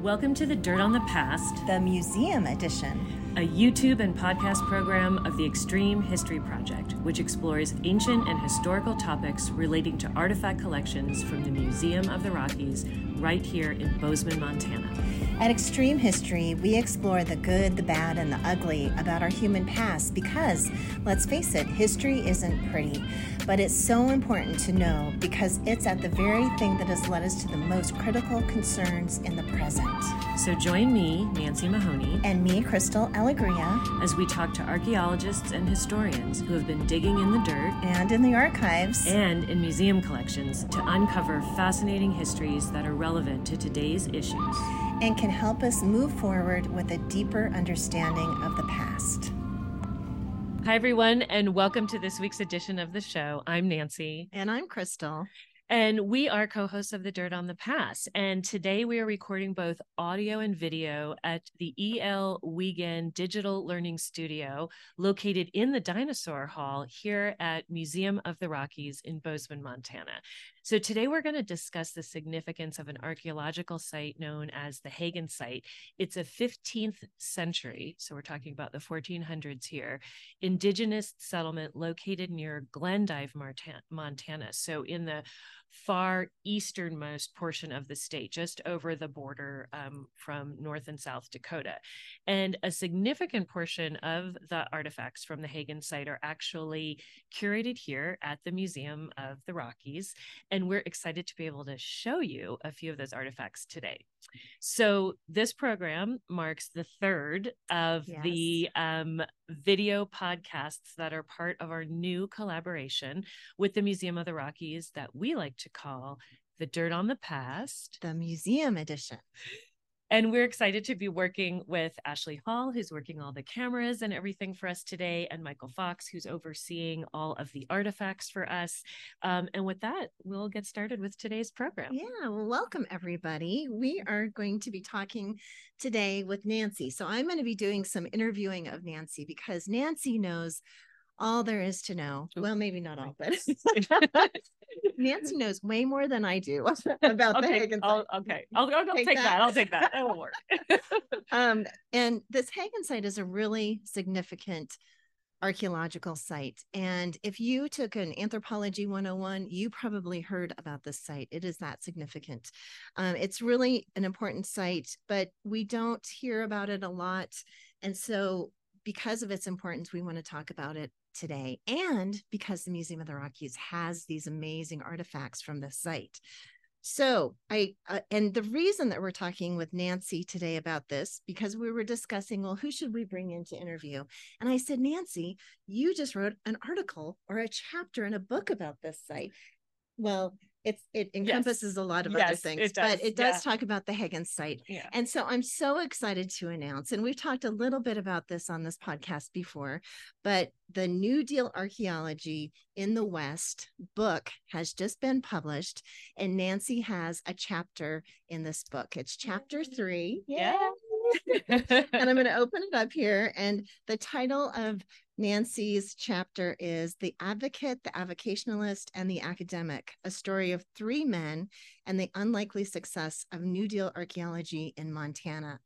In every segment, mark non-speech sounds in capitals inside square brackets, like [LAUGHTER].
Welcome to the Dirt on the Past, the Museum Edition, a YouTube and podcast program of the Extreme History Project, which explores ancient and historical topics relating to artifact collections from the Museum of the Rockies right here in Bozeman, Montana. At Extreme History, we explore the good, the bad, and the ugly about our human past because, let's face it, history isn't pretty. But it's so important to know because it's at the very thing that has led us to the most critical concerns in the present. So join me, Nancy Mahoney, and me, Crystal Alegria, as we talk to archaeologists and historians who have been digging in the dirt and in the archives and in museum collections to uncover fascinating histories that are relevant to today's issues and can help us move forward with a deeper understanding of the past. Hi, everyone, and welcome to this week's edition of the show. I'm Nancy. And I'm Crystal. And we are co hosts of The Dirt on the Past. And today we are recording both audio and video at the E.L. Wiegand Digital Learning Studio, located in the Dinosaur Hall here at Museum of the Rockies in Bozeman, Montana. So today we're going to discuss the significance of an archaeological site known as the Hagen site. It's a 15th century, so we're talking about the 1400s here, indigenous settlement located near Glendive, Montana. So in the far easternmost portion of the state, just over the border um, from North and South Dakota. And a significant portion of the artifacts from the Hagen site are actually curated here at the Museum of the Rockies. And we're excited to be able to show you a few of those artifacts today. So, this program marks the third of yes. the um, video podcasts that are part of our new collaboration with the Museum of the Rockies that we like to call The Dirt on the Past, the Museum Edition. And we're excited to be working with Ashley Hall, who's working all the cameras and everything for us today, and Michael Fox, who's overseeing all of the artifacts for us. Um, and with that, we'll get started with today's program. Yeah, well, welcome everybody. We are going to be talking today with Nancy. So I'm going to be doing some interviewing of Nancy because Nancy knows all there is to know. Well, maybe not all, but [LAUGHS] [LAUGHS] Nancy knows way more than I do [LAUGHS] about the Hagen site. I'll, okay, I'll, I'll take, take that. that. I'll take that. That will work. um, and this Hagen site is a really significant archaeological site. And if you took an anthropology 101, you probably heard about this site. It is that significant. Um, it's really an important site, but we don't hear about it a lot. And so because of its importance, we want to talk about it today, and because the Museum of the Rockies has these amazing artifacts from the site. So I uh, and the reason that we're talking with Nancy today about this because we were discussing well who should we bring in to interview and I said Nancy you just wrote an article or a chapter in a book about this site. Well, it's it encompasses yes. a lot of yes, other things it but it does yeah. talk about the Hagen site yeah. and so i'm so excited to announce and we've talked a little bit about this on this podcast before but the new deal archaeology in the west book has just been published and nancy has a chapter in this book it's chapter mm-hmm. three yeah [LAUGHS] and i'm going to open it up here and the title of Nancy's chapter is The Advocate, the Avocationalist, and the Academic, a story of three men and the unlikely success of New Deal archaeology in Montana.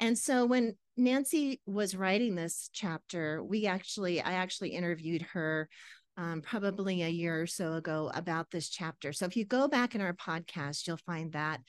And so when Nancy was writing this chapter, we actually, I actually interviewed her um, probably a year or so ago about this chapter. So if you go back in our podcast, you'll find that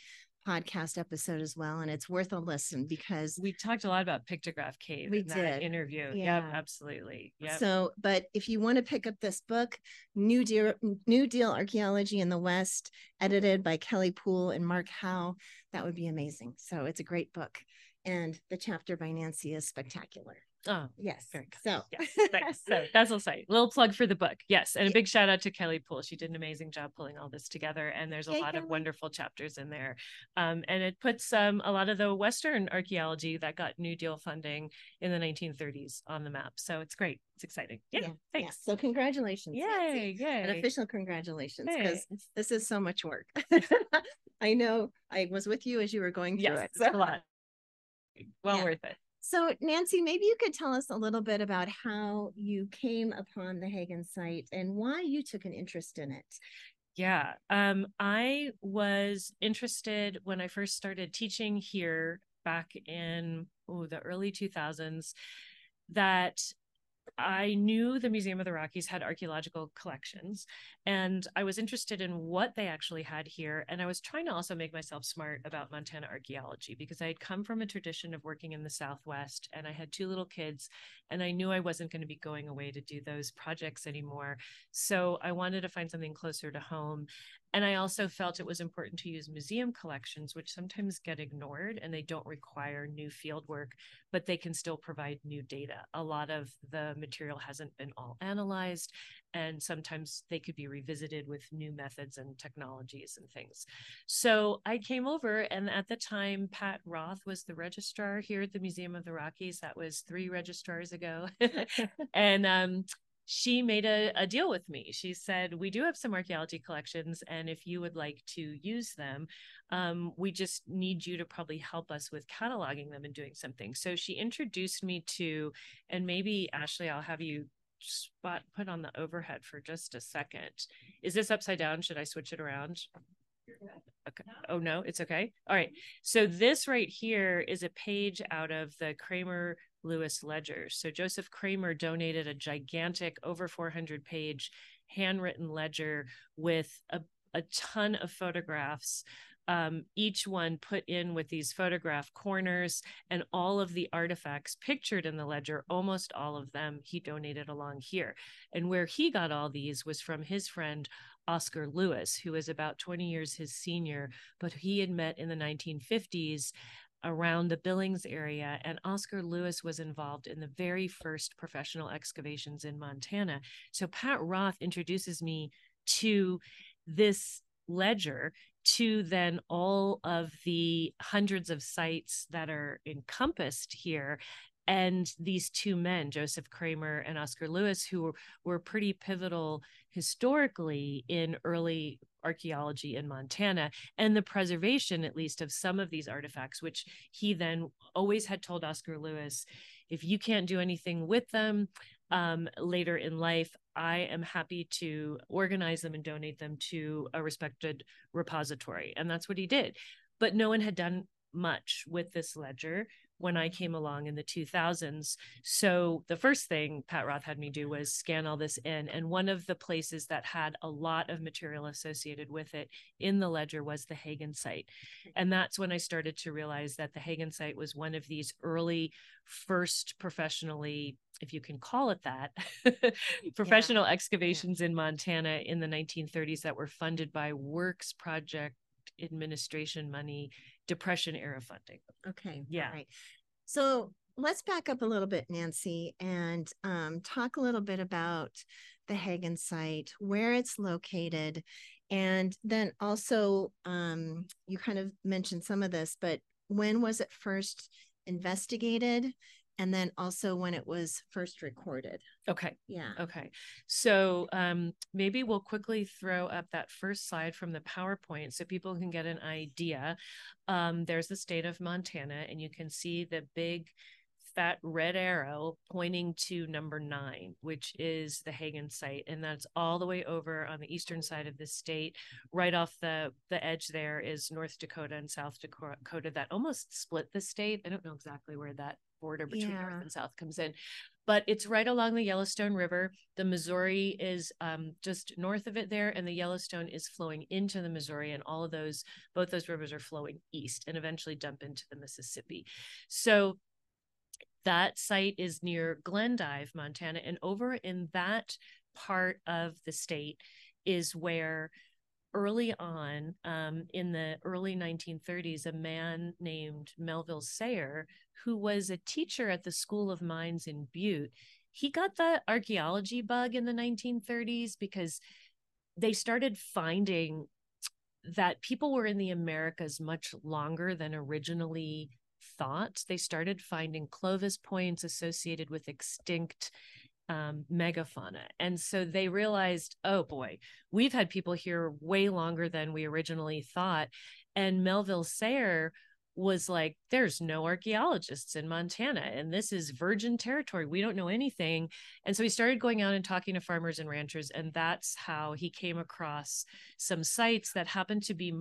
podcast episode as well, and it's worth a listen because we talked a lot about Pictograph Cave. We in did interview. Yeah, yep, absolutely. Yep. So, but if you want to pick up this book, New Deal New Deal Archaeology in the West, edited by Kelly Poole and Mark Howe, that would be amazing. So it's a great book, and the chapter by Nancy is spectacular. Oh, yes. Very good. So, yes, thanks. [LAUGHS] So that's all say. Little plug for the book. Yes. And a big shout out to Kelly Poole. She did an amazing job pulling all this together. And there's a lot Kelly. of wonderful chapters in there. Um, and it puts um, a lot of the Western archaeology that got New Deal funding in the 1930s on the map. So it's great. It's exciting. Yeah. yeah thanks. Yeah. So congratulations. Yay. Yay. An official congratulations because this is so much work. [LAUGHS] [LAUGHS] I know I was with you as you were going through yes, it. So. a lot. Well yeah. worth it. So, Nancy, maybe you could tell us a little bit about how you came upon the Hagen site and why you took an interest in it. Yeah. Um, I was interested when I first started teaching here back in oh, the early 2000s that I knew the Museum of the Rockies had archaeological collections, and I was interested in what they actually had here. And I was trying to also make myself smart about Montana archaeology because I had come from a tradition of working in the Southwest, and I had two little kids, and I knew I wasn't going to be going away to do those projects anymore. So I wanted to find something closer to home. And I also felt it was important to use museum collections, which sometimes get ignored and they don't require new field work, but they can still provide new data. A lot of the material hasn't been all analyzed, and sometimes they could be revisited with new methods and technologies and things. So I came over, and at the time, Pat Roth was the registrar here at the Museum of the Rockies. That was three registrars ago. [LAUGHS] and um, she made a, a deal with me. She said, We do have some archaeology collections, and if you would like to use them, um, we just need you to probably help us with cataloging them and doing something. So she introduced me to, and maybe Ashley, I'll have you spot put on the overhead for just a second. Is this upside down? Should I switch it around? Okay. Oh no, it's okay. All right. So this right here is a page out of the Kramer Lewis ledger. So Joseph Kramer donated a gigantic, over 400 page handwritten ledger with a, a ton of photographs um, each one put in with these photograph corners and all of the artifacts pictured in the ledger, almost all of them he donated along here. And where he got all these was from his friend Oscar Lewis, who is about 20 years his senior, but he had met in the 1950s around the Billings area. And Oscar Lewis was involved in the very first professional excavations in Montana. So Pat Roth introduces me to this ledger to then all of the hundreds of sites that are encompassed here and these two men, Joseph Kramer and Oscar Lewis, who were, were pretty pivotal historically in early archaeology in Montana and the preservation, at least, of some of these artifacts, which he then always had told Oscar Lewis if you can't do anything with them um, later in life, I am happy to organize them and donate them to a respected repository. And that's what he did. But no one had done much with this ledger when I came along in the 2000s. So the first thing Pat Roth had me do was scan all this in. And one of the places that had a lot of material associated with it in the ledger was the Hagen site. And that's when I started to realize that the Hagen site was one of these early first professionally if you can call it that [LAUGHS] professional yeah. excavations yeah. in Montana in the 1930s that were funded by works project administration money depression era funding. Okay yeah. right. So let's back up a little bit nancy and um, talk a little bit about the hagen site where it's located and then also um, you kind of mentioned some of this but when was it first investigated and then also when it was first recorded. Okay. Yeah. Okay. So um, maybe we'll quickly throw up that first slide from the PowerPoint so people can get an idea. Um, there's the state of Montana, and you can see the big fat red arrow pointing to number nine, which is the Hagen site. And that's all the way over on the eastern side of the state. Right off the, the edge there is North Dakota and South Dakota that almost split the state. I don't know exactly where that border between yeah. north and south comes in. But it's right along the yellowstone river. The missouri is um, just north of it there and the yellowstone is flowing into the missouri and all of those both those rivers are flowing east and eventually dump into the mississippi. So that site is near glendive montana and over in that part of the state is where early on um, in the early 1930s, a man named Melville Sayer, who was a teacher at the School of Mines in Butte, he got the archaeology bug in the 1930s because they started finding that people were in the Americas much longer than originally thought. They started finding Clovis points associated with extinct um, megafauna. And so they realized, oh boy, we've had people here way longer than we originally thought. And Melville Sayer was like, there's no archaeologists in Montana, and this is virgin territory. We don't know anything. And so he started going out and talking to farmers and ranchers, and that's how he came across some sites that happened to be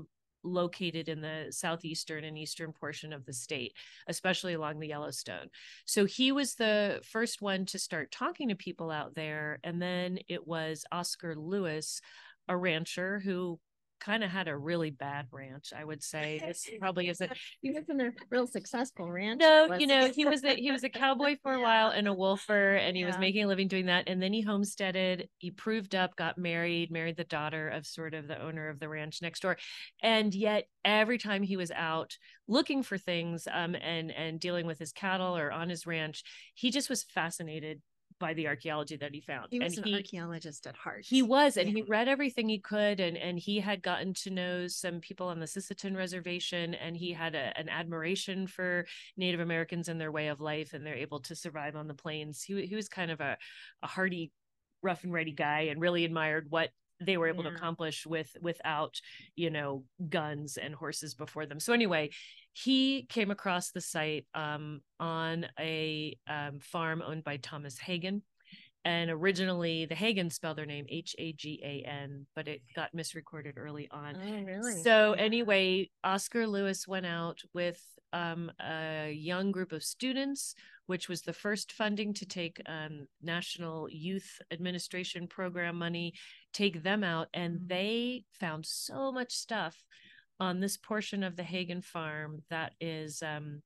located in the southeastern and eastern portion of the state, especially along the Yellowstone. So he was the first one to start talking to people out there. And then it was Oscar Lewis, a rancher who kind of had a really bad ranch, I would say. [LAUGHS] This probably isn't. [LAUGHS] He wasn't a real successful ranch. No, you know, he was a he was a cowboy [LAUGHS] for a while and a wolfer, and he yeah. was making a living doing that. And then he homesteaded. He proved up, got married, married the daughter of sort of the owner of the ranch next door, and yet every time he was out looking for things um, and and dealing with his cattle or on his ranch, he just was fascinated by the archaeology that he found. He was and an he, archaeologist at heart. He was, and yeah. he read everything he could, and and he had gotten to know some people on the Sisseton Reservation, and he had a, an admiration for Native Americans and their way of life, and they're able to survive on the plains. He he was kind of a a hardy, rough and ready guy, and really admired what they were able yeah. to mm-hmm. accomplish with without you know guns and horses before them so anyway he came across the site um, on a um, farm owned by Thomas Hagan. And originally, the Hagans spelled their name H A G A N, but it got misrecorded early on. Oh, really? So, anyway, Oscar Lewis went out with um, a young group of students, which was the first funding to take um, National Youth Administration Program money, take them out, and mm-hmm. they found so much stuff on this portion of the Hagan farm that is um,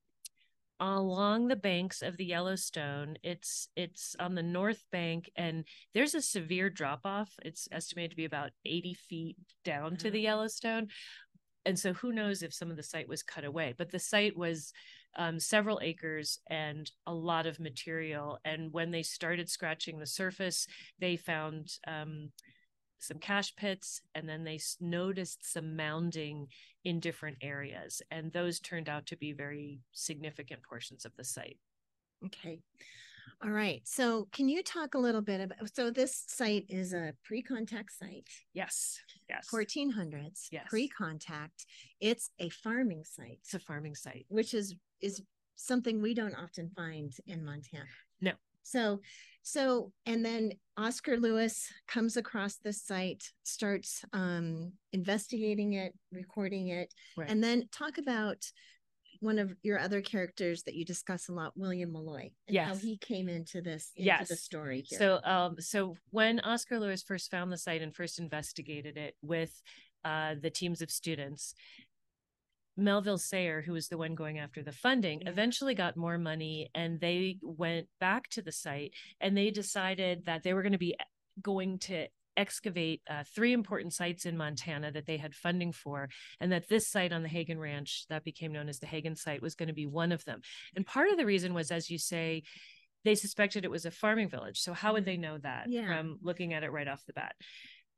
along the banks of the Yellowstone. It's it's on the north bank, and there's a severe drop off. It's estimated to be about 80 feet down to the mm-hmm. Yellowstone. And so, who knows if some of the site was cut away? But the site was um, several acres and a lot of material. And when they started scratching the surface, they found um, some cache pits and then they noticed some mounding in different areas and those turned out to be very significant portions of the site. Okay. All right. So can you talk a little bit about so this site is a pre-contact site. Yes. Yes. 1400s yes. Pre-contact. It's a farming site. It's a farming site. Which is is something we don't often find in montana. No. So so, and then Oscar Lewis comes across the site, starts um, investigating it, recording it, right. and then talk about one of your other characters that you discuss a lot, William Mulloy, and yes. how he came into this into yes. the story. Here. So, um, so when Oscar Lewis first found the site and first investigated it with uh, the teams of students, Melville Sayer, who was the one going after the funding, yeah. eventually got more money and they went back to the site and they decided that they were going to be going to excavate uh, three important sites in Montana that they had funding for, and that this site on the Hagan Ranch, that became known as the Hagan site, was going to be one of them. And part of the reason was, as you say, they suspected it was a farming village. So how would they know that yeah. from looking at it right off the bat?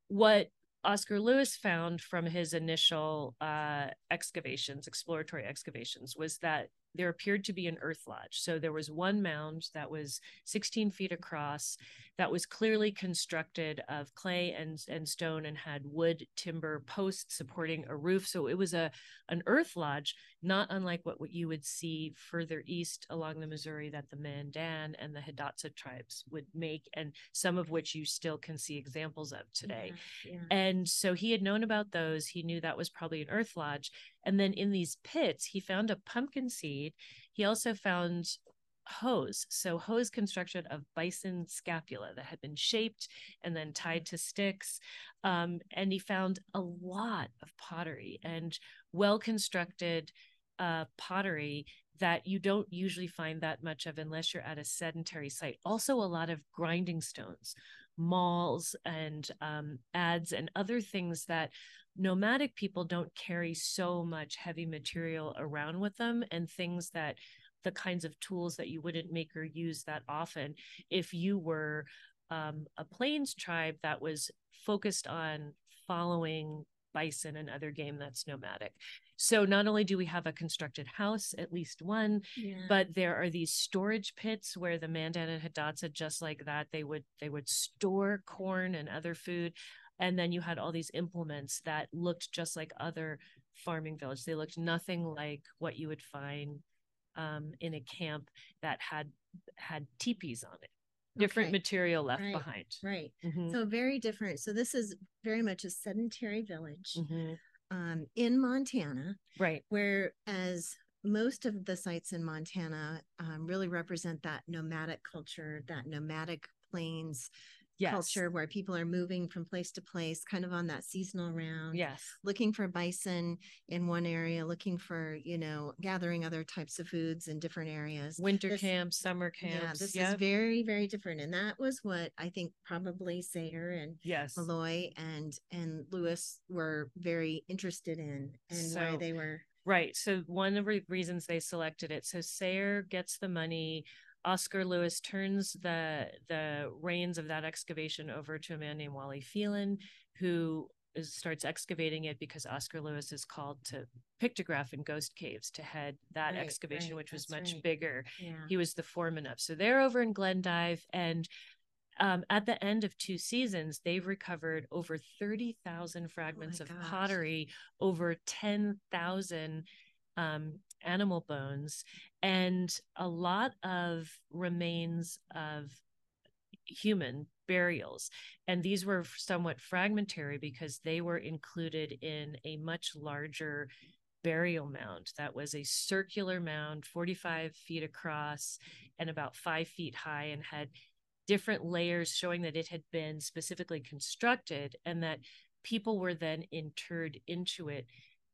What Oscar Lewis found from his initial uh, excavations, exploratory excavations, was that there appeared to be an earth lodge. So there was one mound that was 16 feet across that was clearly constructed of clay and, and stone and had wood timber posts supporting a roof. So it was a an earth lodge, not unlike what, what you would see further east along the Missouri that the Mandan and the Hidatsa tribes would make, and some of which you still can see examples of today. Yeah, yeah. And so he had known about those. He knew that was probably an earth lodge. And then in these pits, he found a pumpkin seed. He also found hoes. So hoes construction of bison scapula that had been shaped and then tied to sticks. Um, and he found a lot of pottery and well constructed uh, pottery that you don't usually find that much of unless you're at a sedentary site. Also, a lot of grinding stones, mauls, and um, adze, and other things that nomadic people don't carry so much heavy material around with them, and things that the kinds of tools that you wouldn't make or use that often if you were um, a plains tribe that was focused on following bison and other game that's nomadic. So not only do we have a constructed house, at least one, yeah. but there are these storage pits where the Mandan and Hidatsa, just like that, they would they would store corn and other food. And then you had all these implements that looked just like other farming village. They looked nothing like what you would find um, in a camp that had had teepees on it. Different Okay. material left Right. behind. Right. Mhm, So very different. So this is very much a sedentary village mhm. um, in Montana, Right. whereas most of the sites in Montana um, really represent that nomadic culture, that nomadic plains Yes. culture where people are moving from place to place, kind of on that seasonal round. Yes. Looking for bison in one area, looking for, you know, gathering other types of foods in different areas. Winter This- camps, summer camps. Yeah, this yep. is very, very different. And that was what I think probably Sayer and yes. Mulloy and and Lewis were very interested in and why they were Right. So one of the reasons they selected it. So Sayer gets the money. Oscar Lewis turns the the reins of that excavation over to a man named Wally Phelan, who is, starts excavating it because Oscar Lewis is called to pictograph in Ghost Caves to head that Right, excavation, right, which was much right. bigger. yeah. He was the foreman of. So they're over in Glendive and um, at the end of two seasons, they've recovered over 30,000 fragments of Oh gosh. pottery, over 10,000 um, animal bones, and a lot of remains of human burials. And these were somewhat fragmentary because they were included in a much larger burial mound that was a circular mound 45 feet across and about five feet high and had different layers showing that it had been specifically constructed and that people were then interred into it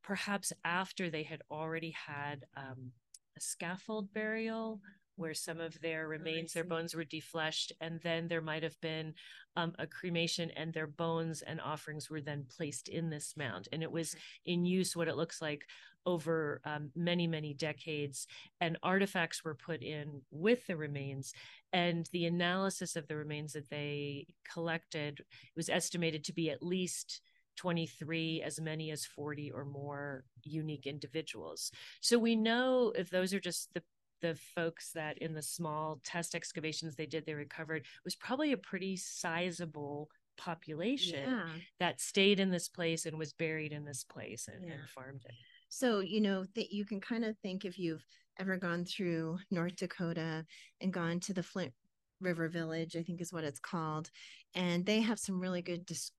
perhaps after they had already had um, a scaffold burial where some of their remains their bones were defleshed and then there might have been um, a cremation and their bones and offerings were then placed in this mound. And it was in use what it looks like over um, many many decades and artifacts were put in with the remains. And the analysis of the remains that they collected was estimated to be at least 23 as many as 40 or more unique individuals so we know if those are just the the folks that in the small test excavations they did they recovered was probably a pretty sizable population Yeah. that stayed in this place and was buried in this place and, Yeah. and farmed it So, you know, that you can kind of think if you've ever gone through North Dakota and gone to the Flint River Village, I think is what it's called, and they have some really good des-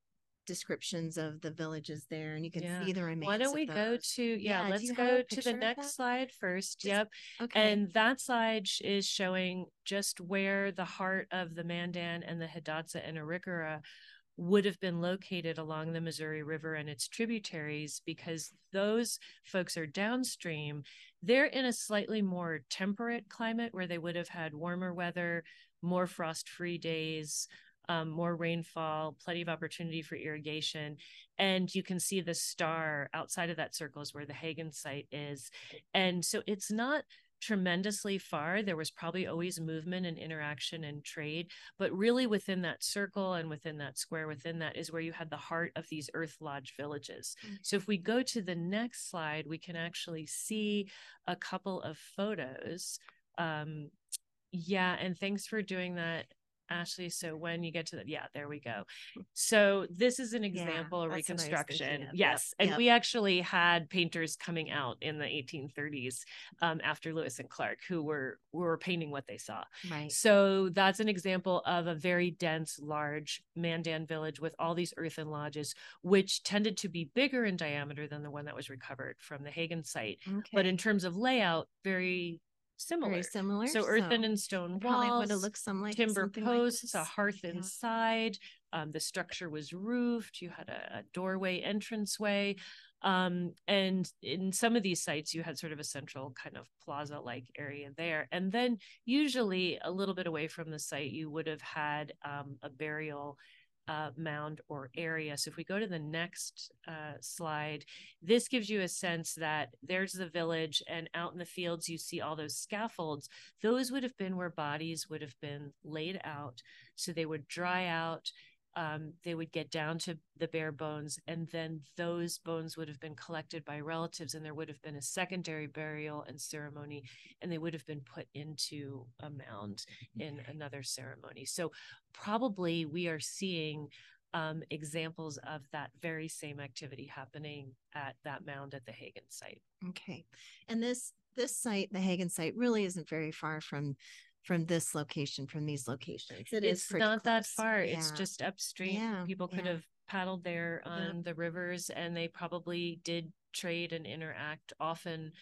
descriptions of the villages there, and you can Yeah. see the remains. why don't we go to yeah, Yeah, let's go to the next slide first Just- yep Okay. and that slide is showing just where the heart of the mandan and the hidatsa and arikara would have been located along the missouri river and its tributaries because those folks are downstream they're in a slightly more temperate climate where they would have had warmer weather more frost free days um, more rainfall plenty of opportunity for irrigation and you can see the star outside of that circle is where the hagen site is and so it's not tremendously far. There was probably always movement and interaction and trade, but really within that circle and within that square within that is where you had the heart of these Earth Lodge villages. Mm. So if we go to the next slide, we can actually see a couple of photos. Um, yeah, and thanks for doing that. Ashley, so when you get to that, yeah, there we go. So this is an example of I was reconstruction. Yep, Yes, and yep. we actually had painters coming out in the 1830s um, after Lewis and Clark who were were painting what they saw. right. So that's an example of a very dense, large Mandan village with all these earthen lodges, which tended to be bigger in diameter than the one that was recovered from the Hagen site. Okay. But in terms of layout, very similar. very similar. So earthen and stone probably walls, looked some like timber something like posts, a hearth Yeah. inside. Um, the structure was roofed. You had a, a doorway entranceway. Um, and in some of these sites, you had sort of a central kind of plaza like area there. And then, usually, a little bit away from the site, you would have had um, a burial uh, mound or area. So if we go to the next uh, slide, this gives you a sense that there's the village, and out in the fields, you see all those scaffolds. Those would have been where bodies would have been laid out. So they would dry out. Um, they would get down to the bare bones, and then those bones would have been collected by relatives, and there would have been a secondary burial and ceremony, and they would have been put into a mound in another ceremony. So probably we are seeing um, examples of that very same activity happening at that mound at the Hagen site. Okay. And this this site, the Hagen site, really isn't very far from from this location, from these locations. It it's not close. that far. Yeah. It's just upstream. Yeah. People could yeah. have paddled there on the rivers and they probably did trade and interact often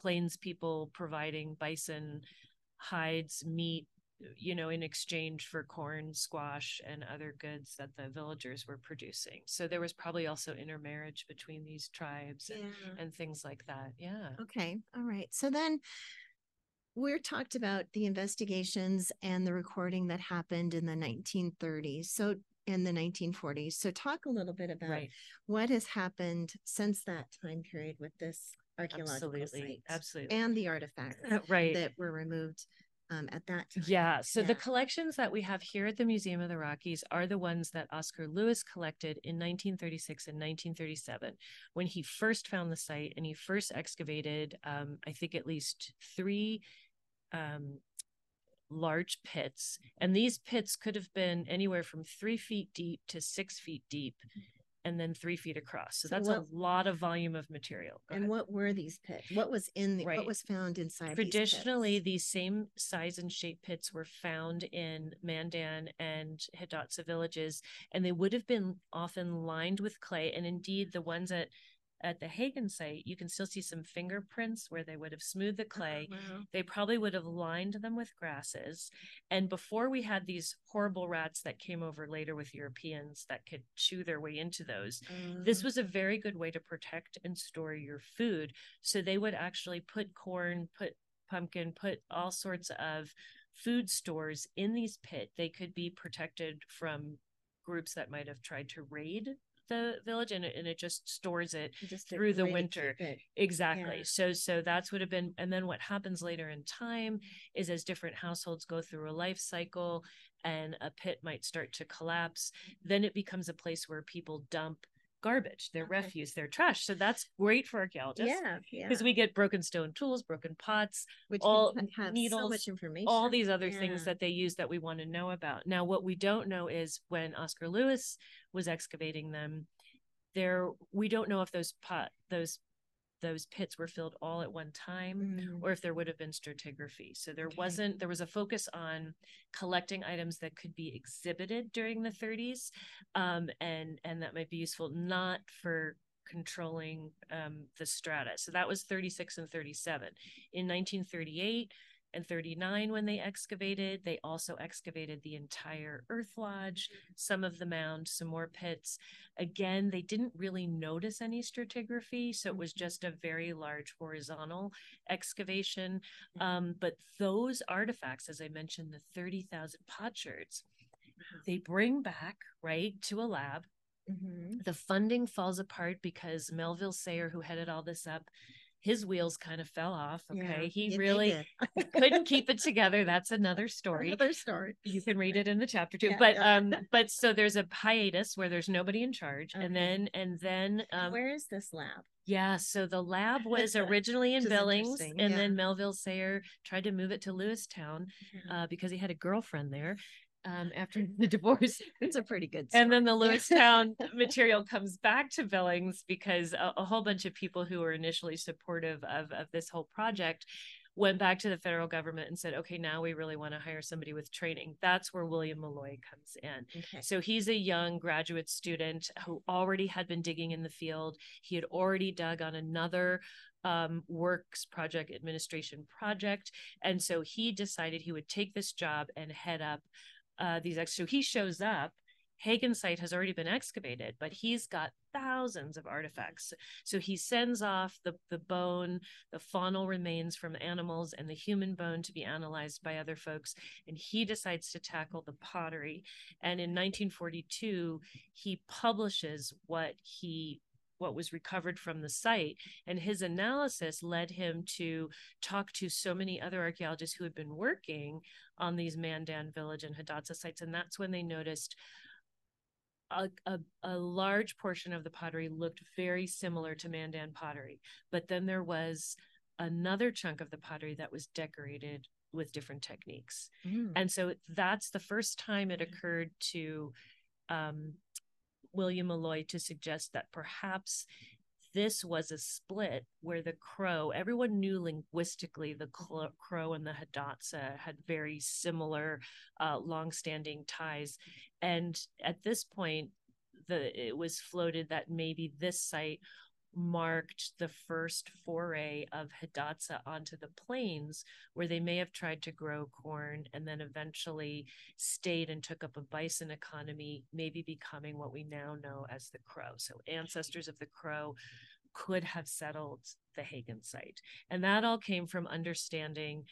plains people providing bison hides meat you know in exchange for corn squash and other goods that the villagers were producing so there was probably also intermarriage between these tribes and, yeah. and things like that yeah okay all right so then we're talked about the investigations and the recording that happened in the 1930s so in the 1940s so talk a little bit about right. what has happened since that time period with this archaeological absolutely site absolutely. and the artifacts [LAUGHS] right. that were removed um, at that time. Yeah. So yeah. the collections that we have here at the Museum of the Rockies are the ones that Oscar Lewis collected in 1936 and 1937 when he first found the site and he first excavated, um, I think, at least three um, large pits. And these pits could have been anywhere from three feet deep to six feet deep and then three feet across. So, so that's what, a lot of volume of material. Go and ahead. what were these pits? What was in the, right. what was found inside? Traditionally, these, these, same size and shape pits were found in Mandan and Hidatsa villages, and they would have been often lined with clay. And indeed, the ones at at the Hagen site, you can still see some fingerprints where they would have smoothed the clay. Oh, wow. They probably would have lined them with grasses. And before we had these horrible rats that came over later with Europeans that could chew their way into those, uh, this was a very good way to protect and store your food. So they would actually put corn, put pumpkin, put all sorts of food stores in these pit. They could be protected from groups that might have tried to raid the village and it, and it just stores it just through the winter. exactly. Yeah. so so that's would have been and then what happens later in time is as different households go through a life cycle and a pit might start to collapse then it becomes a place where people dump garbage their Okay. refuse their trash so that's great for archaeologists Yeah, yeah. because we get broken stone tools broken pots Which all [LAUGHS] so needles, much information. all these other things that they use that we want to know about. Now, what we don't know is when Oscar Lewis was excavating them, there we don't know if those pot those those pits were filled all at one time Mhm. or if there would have been stratigraphy. So there Okay. wasn't there was a focus on collecting items that could be exhibited during the 30s, um, and and that might be useful not for controlling um, the strata. So that was 36 and 37. In 1938 and 39 when they excavated, they also excavated the entire Earth Lodge, some of the mound, some more pits. Again, they didn't really notice any stratigraphy, so it was just a very large horizontal excavation. Um, but those artifacts, as I mentioned, the 30,000 potsherds, they bring back right to a lab. Mhm. The funding falls apart because Melville Sayer, who headed all this up, his wheels kind of fell off. Okay. yeah, he really couldn't keep it together. That's another [LAUGHS] story. Another story. You can read it in the chapter too. Yeah, but yeah. [LAUGHS] um, but so there's a hiatus where there's nobody in charge. And then and then um Where is this lab? yeah, so the lab [LAUGHS] was originally in Billings, and yeah. then Melville Sayer tried to move it to Lewistown uh, because he had a girlfriend there um, after [LAUGHS] the divorce. It's a pretty good story. And then the [LAUGHS] Lewistown material comes back to Billings because a, a whole bunch of people who were initially supportive of, of this whole project went back to the federal government and said, okay, now we really want to hire somebody with training. That's where William Mulloy comes in. Okay. So he's a young graduate student who already had been digging in the field. He had already dug on another um, works project administration project. And so he decided he would take this job and head up uh, these. Ex- so he shows up. Hagen site has already been excavated, but he's got thousands of artifacts. So he sends off the, the bone, the faunal remains from animals, and the human bone to be analyzed by other folks. And he decides to tackle the pottery. And in 1942, he publishes what he what was recovered from the site and his analysis led him to talk to so many other archaeologists who had been working on these mandan village and hidatsa sites and that's when they noticed a, a, a, large portion of the pottery looked very similar to Mandan pottery, but then there was another chunk of the pottery that was decorated with different techniques. Mm. And so that's the first time it occurred to um, William Mulloy to suggest that perhaps this was a split where the crow everyone knew linguistically the crow and the hidatsa had very similar uh, long-standing ties. And at this point the it was floated that maybe this site marked the first foray of Hidatsa onto the plains, where they may have tried to grow corn and then eventually stayed and took up a bison economy, maybe becoming what we now know as the Crow. So, ancestors of the Crow could have settled the Hagen site. And that all came from understanding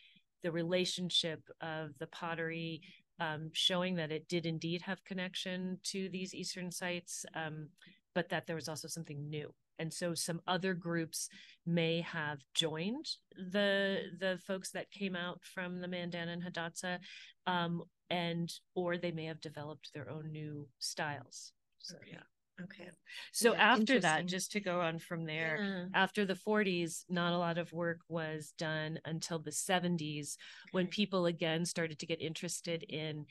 the relationship of the pottery. Um, showing that it did indeed have connection to these eastern sites, um, but that there was also something new and so some other groups may have joined the the folks that came out from the Mandan and Hidatsa, um, and or they may have developed their own new styles. So yeah. Okay. So yeah, after that, just to go on from there, yeah. after the 40s, not a lot of work was done until the 70s okay. when people again started to get interested in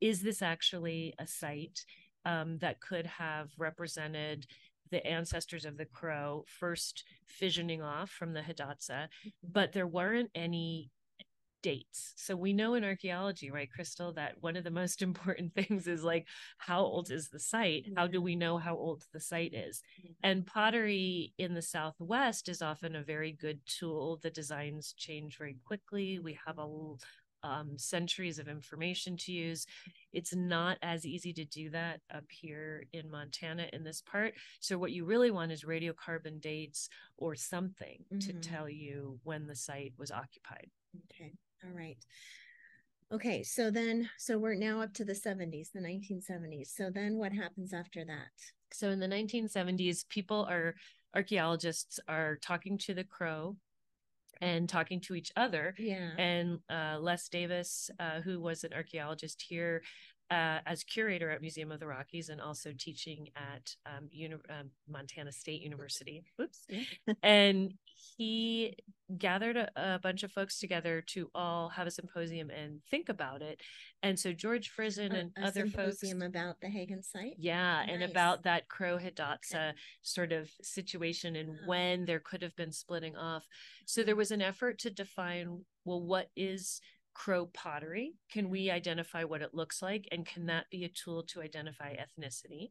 is this actually a site um, that could have represented the ancestors of the crow first fissioning off from the Hidatsa, mm-hmm. but there weren't any dates. So we know in archaeology, right, Crystal, that one of the most [LAUGHS] important things is like, how old is the site? How do we know how old the site is? And pottery in the Southwest is often a very good tool. The designs change very quickly. We have a um, centuries of information to use. It's not as easy to do that up here in Montana in this part. So, what you really want is radiocarbon dates or something mm-hmm. to tell you when the site was occupied. Okay. All right. Okay. So then, so we're now up to the 70s, the 1970s. So then what happens after that? So, in the 1970s, people are archaeologists are talking to the crow and talking to each other. Yeah. And uh, Les Davis, uh, who was an archaeologist here uh, as curator at Museum of the Rockies and also teaching at um, Uni- um, Montana State University. Oops. [LAUGHS] and he gathered a, a, bunch of folks together to all have a symposium and think about it. And so George Frison and a other folks about the Hagen site. Yeah, nice. and about that Crow Hidatsa okay. sort of situation and uh-huh. when there could have been splitting off. So there was an effort to define well, what is crow pottery? Can we identify what it looks like? And can that be a tool to identify ethnicity?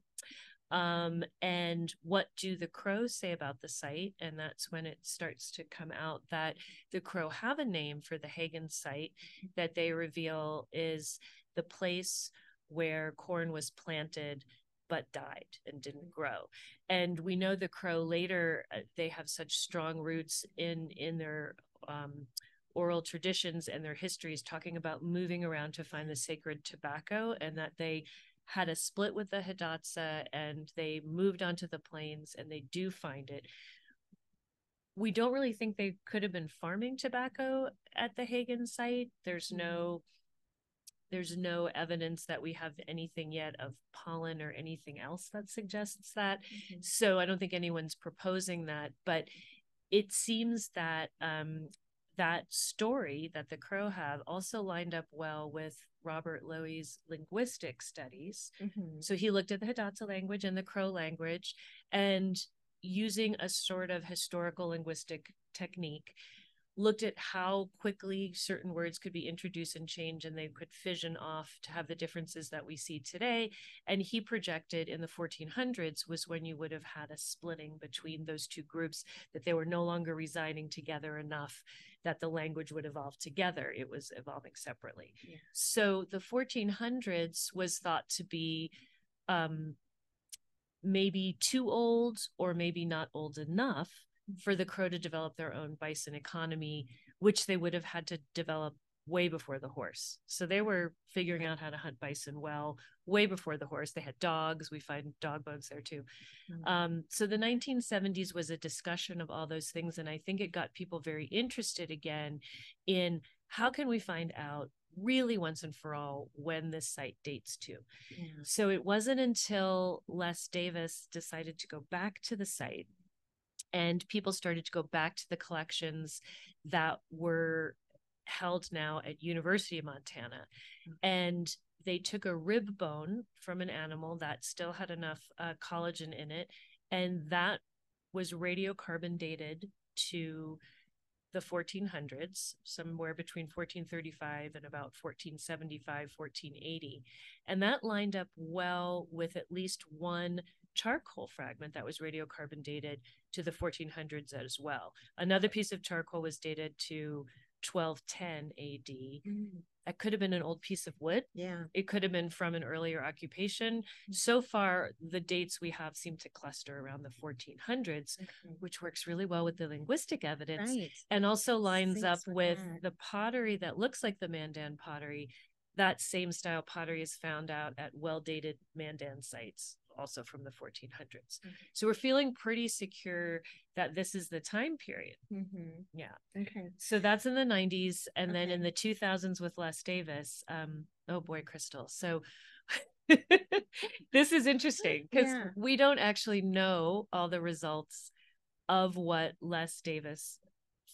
Um, and what do the crows say about the site? And that's when it starts to come out that the crow have a name for the Hagen site that they reveal is the place where corn was planted but died and didn't grow and we know the crow later uh, they have such strong roots in in their um, oral traditions and their histories talking about moving around to find the sacred tobacco and that they had a split with the Hidatsa and they moved onto the plains and they do find it. We don't really think they could have been farming tobacco at the Hagen site. There's no there's no evidence that we have anything yet of pollen or anything else that suggests that. Mm-hmm. So I don't think anyone's proposing that, but it seems that um, that story that the Crow have also lined up well with Robert Lowie's linguistic studies. Mm-hmm. So he looked at the Hidatsa language and the Crow language and using a sort of historical linguistic technique looked at how quickly certain words could be introduced and changed and they could fission off to have the differences that we see today and he projected in the 1400s was when you would have had a splitting between those two groups that they were no longer residing together enough that the language would evolve together it was evolving separately yeah. so the 1400s was thought to be um, maybe too old or maybe not old enough for the crow to develop their own bison economy, which they would have had to develop way before the horse. So they were figuring out how to hunt bison well, way before the horse. They had dogs. We find dog bones there too. Mm-hmm. Um, so the 1970s was a discussion of all those things. And I think it got people very interested again in how can we find out really once and for all when this site dates to. Yeah. So it wasn't until Les Davis decided to go back to the site and people started to go back to the collections that were held now at University of Montana. Mm-hmm. And they took a rib bone from an animal that still had enough uh, collagen in it, and that was radiocarbon dated to the 1400s, somewhere between 1435 and about 1475, 1480. And that lined up well with at least one charcoal fragment that was radiocarbon dated to the 1400s as well. Another piece of charcoal was dated to 1210 AD. Mm. That could have been an old piece of wood. Yeah. It could have been from an earlier occupation. Mm. So far, the dates we have seem to cluster around the 1400s, okay. which works really well with the linguistic evidence right. and also lines up with that. the pottery that looks like the Mandan pottery. That same style pottery is found out at well dated Mandan sites also from the 1400s. Mm-hmm. So we're feeling pretty secure that this is the time period. Mm-hmm. Yeah. Okay. So that's in the 90s. And okay. then in the 2000s with Les Davis, um, oh boy, Crystal. So [LAUGHS] this is interesting because yeah. we don't actually know all the results of what Les Davis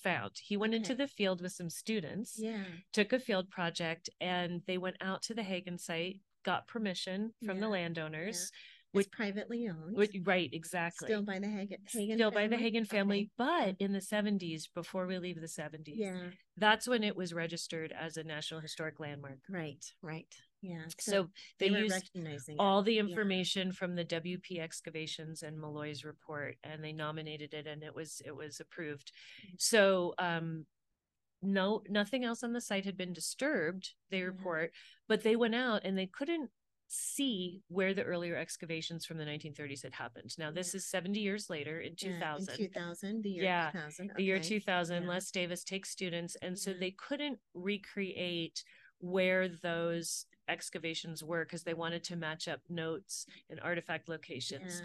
found. He went okay. into the field with some students, yeah. took a field project, and they went out to the Hagen site, got permission from yeah. the landowners. Yeah which privately owned. Which, right, exactly. Still by the Hagen, Hagen Still family? by the Hagen family, okay. but in the 70s, before we leave the 70s, yeah, that's when it was registered as a National Historic Landmark. Right, right. Yeah. So, so they, they used all the information yeah. from the WP excavations and Mulloy's report, and they nominated it, and it was it was approved. Mm-hmm. So um, no nothing else on the site had been disturbed they report but they went out and they couldn't see where the earlier excavations from the 1930s had happened. Now, this yeah. is 70 years later in 2000. Yeah, in 2000, the year yeah, 2000. The year 2000, yeah. Les Davis takes students, and so mm-hmm. they couldn't recreate where those excavations were because they wanted to match up notes and artifact locations.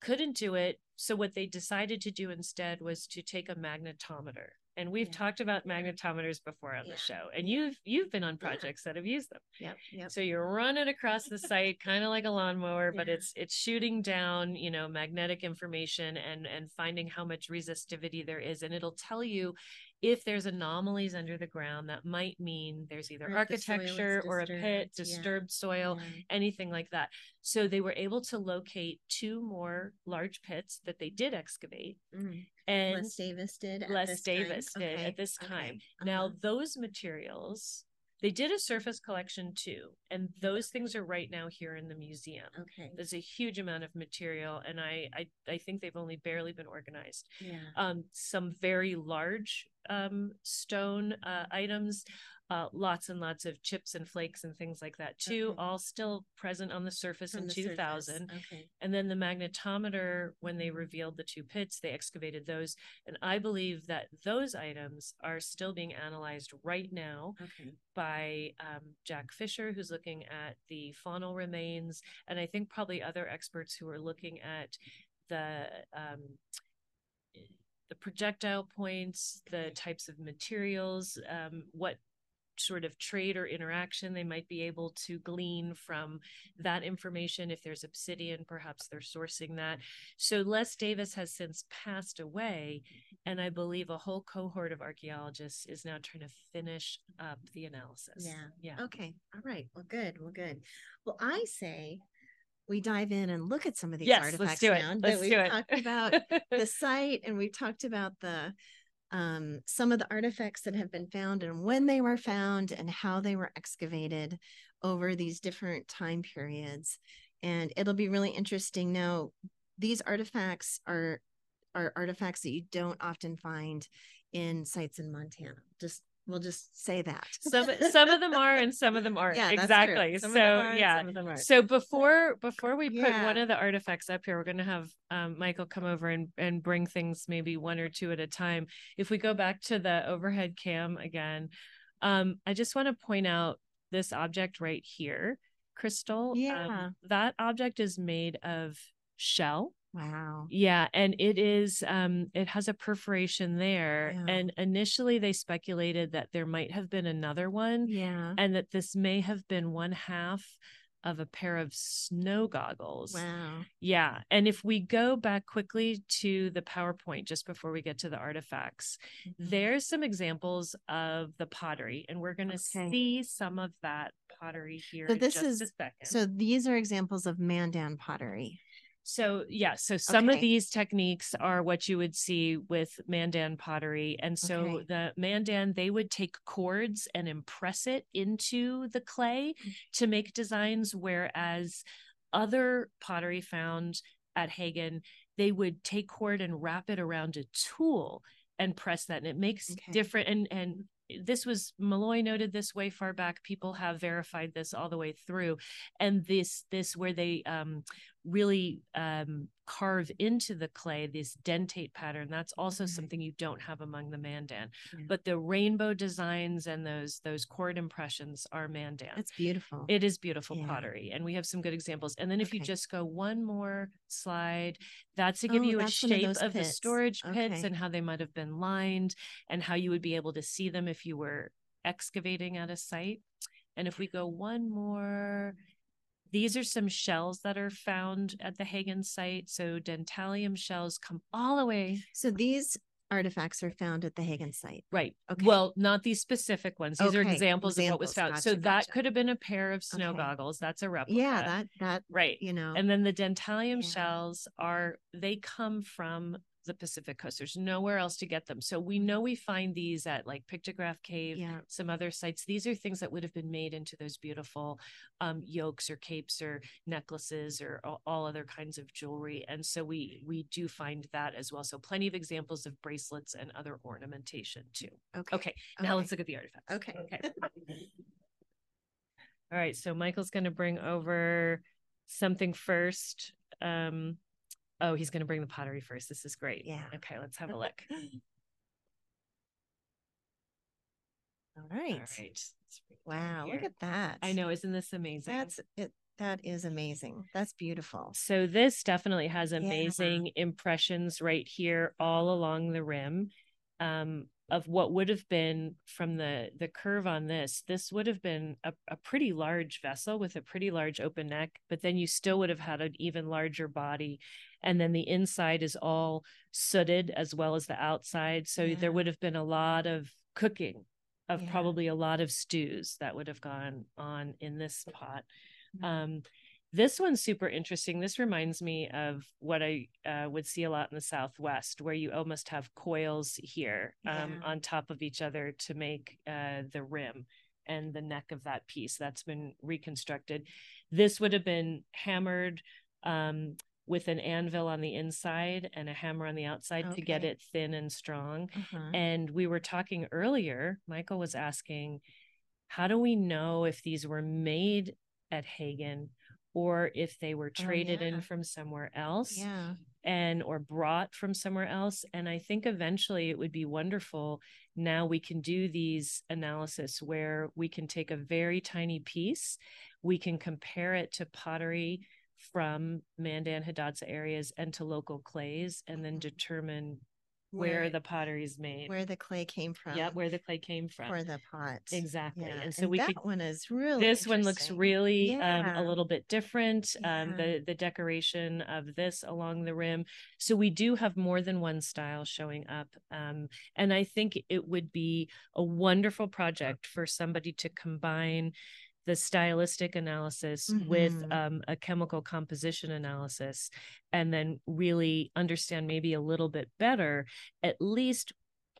Couldn't do it. So, what they decided to do instead was to take a magnetometer and we've yeah. talked about magnetometers before on yeah. the show and you've you've been on projects that have used them yeah yep. so you're running across the site kind of like a lawnmower but it's it's shooting down you know magnetic information and and finding how much resistivity there is and it'll tell you if there's anomalies under the ground that might mean there's either or architecture or a pit disturbed soil anything like that so they were able to locate two more large pits that they did excavate mm and Les Davis did. Les Davis time. did okay. at this time. Okay. Uh-huh. Now those materials, they did a surface collection too, and those things are right now here in the museum. Okay, there's a huge amount of material, and I I, I think they've only barely been organized. Yeah, um, some very large um stone uh, items uh, lots and lots of chips and flakes and things like that too, okay. all still present on the surface on in the 2000. Okay. And then the magnetometer, when they revealed the two pits, they excavated those. And I believe that those items are still being analyzed right now okay. by um, Jack Fisher, who's looking at the faunal remains, and I think probably other experts who are looking at the um, the projectile points, the types of materials, um, what sort of trade or interaction they might be able to glean from that information. If there's obsidian, perhaps they're sourcing that. So Les Davis has since passed away, and I believe a whole cohort of archaeologists is now trying to finish up the analysis. Yeah. Yeah. Okay. All right. Well, good. Well, good. Well, I say we dive in and look at some of these yes, artifacts let's do it. let's that we've do talked about [LAUGHS] the site and we've talked about the um, some of the artifacts that have been found and when they were found and how they were excavated over these different time periods. And it'll be really interesting. Now, these artifacts are are artifacts that you don't often find in sites in Montana. Just we'll just say that. Some some of them are and some of them aren't. Yeah, exactly. So yeah. so before before we put yeah. one of the artifacts up here we're going to have um, michael come over and and bring things maybe one or two at a time. If we go back to the overhead cam again um, i just want to point out this object right here crystal um, yeah. um, that object is made of shell Wow. Yeah, and it is um it has a perforation there yeah. and initially they speculated that there might have been another one. Yeah. And that this may have been one half of a pair of snow goggles. Wow. Yeah. And if we go back quickly to the PowerPoint just before we get to the artifacts, mm-hmm. there's some examples of the pottery, and we're going to okay. see some of that pottery here. So in this just is- a second. So these are examples of Mandan pottery. So yeah, so some of these techniques are what you would see with Mandan pottery. And so Okay. the Mandan, they would take cords and impress it into the clay Mm. to make designs, whereas other pottery found at Hagen, they would take cord and wrap it around a tool and press that. And it makes Okay. different and and this was Mulloy noted this way far back. People have verified this all the way through. And this this where they um really um, carve into the clay this dentate pattern that's also Okay. something you don't have among the mandan Yeah. but the rainbow designs and those those cord impressions are mandan That's beautiful. it is beautiful Yeah. pottery and we have some good examples and then if you just go one more slide that's to give Oh, you a one of shape of, the storage pits and how they might have been lined and how you would be able to see them if you were excavating at a site and if we go one more these are some shells that are found at the Hagen site. So dentalium shells come all the way so these artifacts are found at the Hagen site. right. Okay. Well, not these specific ones. These are Okay, examples, of what was examples. found. so Gotcha, that gotcha. could have been a pair of snow Okay. goggles. That's a replica. Yeah, that that right. you know. And then the dentalium Yeah. shells are they come from the Pacific coast. There's nowhere else to get them. So we know we find these at like Pictograph Cave, yeah. some other sites. These are things that would have been made into those beautiful um, yokes or capes or necklaces or all, other kinds of jewelry. And so we we do find that as well. So plenty of examples of bracelets and other ornamentation too. Okay. Okay, now let's look at the artifacts. Okay. Okay. All right. So Michael's going to bring over something first. Um, oh, he's going to bring the pottery first. This is great. Yeah. Okay. Let's have a look. All [GASPS] All right. right. Bring it Wow, look at that. I know. Isn't this amazing? That's it. That is amazing. That's beautiful. So this definitely has amazing impressions right here all along the rim um, of what would have been from the the curve on this. This would have been a, a pretty large vessel with a pretty large open neck, but then you still would have had an even larger body. And then the inside is all sooted as well as the outside. So Yeah. there would have been a lot of cooking of Yeah. probably a lot of stews that would have gone on in this pot. Mhm. Um, this one's super interesting. This reminds me of what I uh, would see a lot in the Southwest, where you almost have coils here um, Yeah. on top of each other to make uh, the rim and the neck of that piece. That's been reconstructed. This would have been hammered um, with an anvil on the inside and a hammer on the outside to get it thin and strong. Uh-huh. And we were talking earlier, Michael was asking, how do we know if these were made at Hagen or if they were Oh, traded yeah. in from somewhere else yeah. and or brought from somewhere else? And I think eventually it would be wonderful. Now we can do these analysis where we can take a very tiny piece, we can compare it to pottery from Mandan Hidatsa areas and to local clays and then Mhm. determine where, the pottery is made. where the clay came from. yeah, where the clay came from. for the pot. Exactly. Yeah. And so we that could one is really this one looks really um, a little bit different um, the the decoration of this along the rim so we do have more than one style showing up um, and i think it would be a wonderful project for somebody to combine the stylistic analysis with Mhm. um, a chemical composition analysis and then really understand maybe a little bit better at least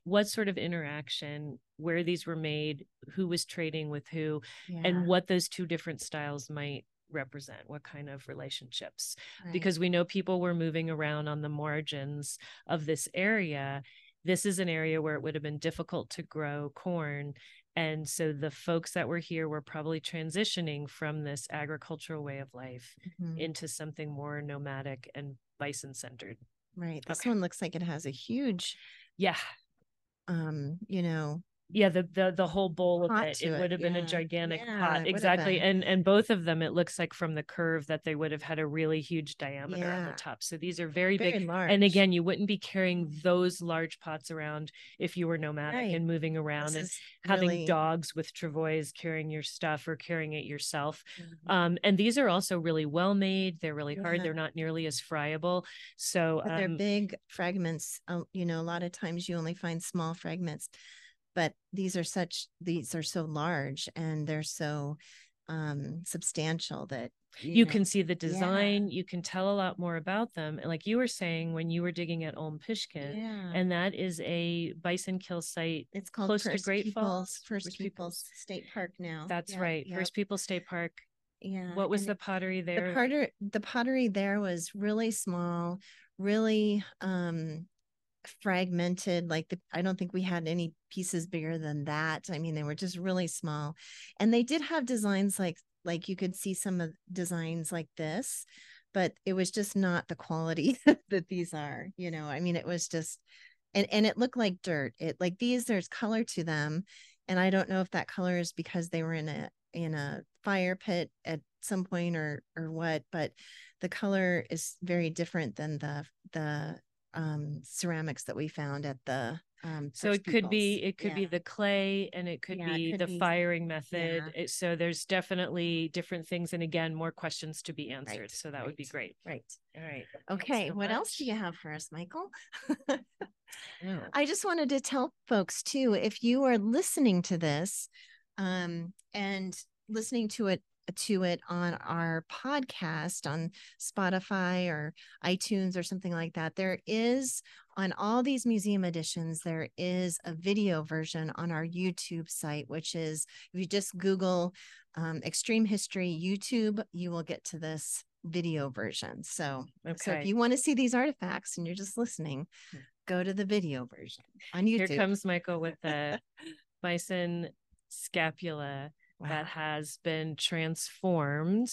what sort of interaction where these were made who was trading with who Yeah, and what those two different styles might represent what kind of relationships right. because we know people were moving around on the margins of this area this is an area where it would have been difficult to grow corn and so the folks that were here were probably transitioning from this agricultural way of life Mhm. into something more nomadic and bison centered right. This okay. one looks like it has a huge, yeah um, you know, yeah the the, the whole bowl of it it would have been a gigantic Yeah, pot exactly and and both of them it looks like from the curve that they would have had a really huge diameter on the top so these are very, very big large. and again you wouldn't be carrying those large pots around if you were nomadic Right. and moving This around and having really- dogs with travois carrying your stuff or carrying it yourself Mhm. um and these are also really well made they're really hard Yeah. they're not nearly as friable so but they're um, big fragments. Um, you know, a lot of times you only find small fragments, but these are such these are so large and they're so um substantial that you know, can see the yeah. design you can tell a lot more about them and like you were saying when you were digging at Ulm Pishkun yeah and that is a bison kill site it's called close to Great Peoples- Falls? First, First Peoples Peoples. State Park now. that's Yeah, right yep, First Peoples State Park Yeah. what was and the pottery the there pottery the pottery there was really small, really um fragmented like the i don't think we had any pieces bigger than that. I mean they were just really small. And they did have designs like like you could see some of designs like this but it was just not the quality [LAUGHS] that these are you know? I mean it was just and and it looked like dirt. It like these there's color to them and i don't know if that color is because they were in a in a fire pit at some point or or what but the color is very different than the the um ceramics that we found at the um so it could be it could be the clay and it could Yeah, it be could the be- firing method yeah. It- so there's definitely different things and again more questions to be answered Right, so that would be great. right. All right okay so what else do you have for us michael? [LAUGHS] Oh. I just wanted to tell folks too, if you are listening to this um, and listening to it to it on our podcast on Spotify or iTunes or something like that, there is on all these museum editions, there is a video version on our YouTube site, which is if you just Google um, Extreme History YouTube, you will get to this video version. So, so if you want to see these artifacts and you're just listening, Hmm. go to the video version on YouTube. here comes michael with [LAUGHS] the bison scapula Wow. that has been transformed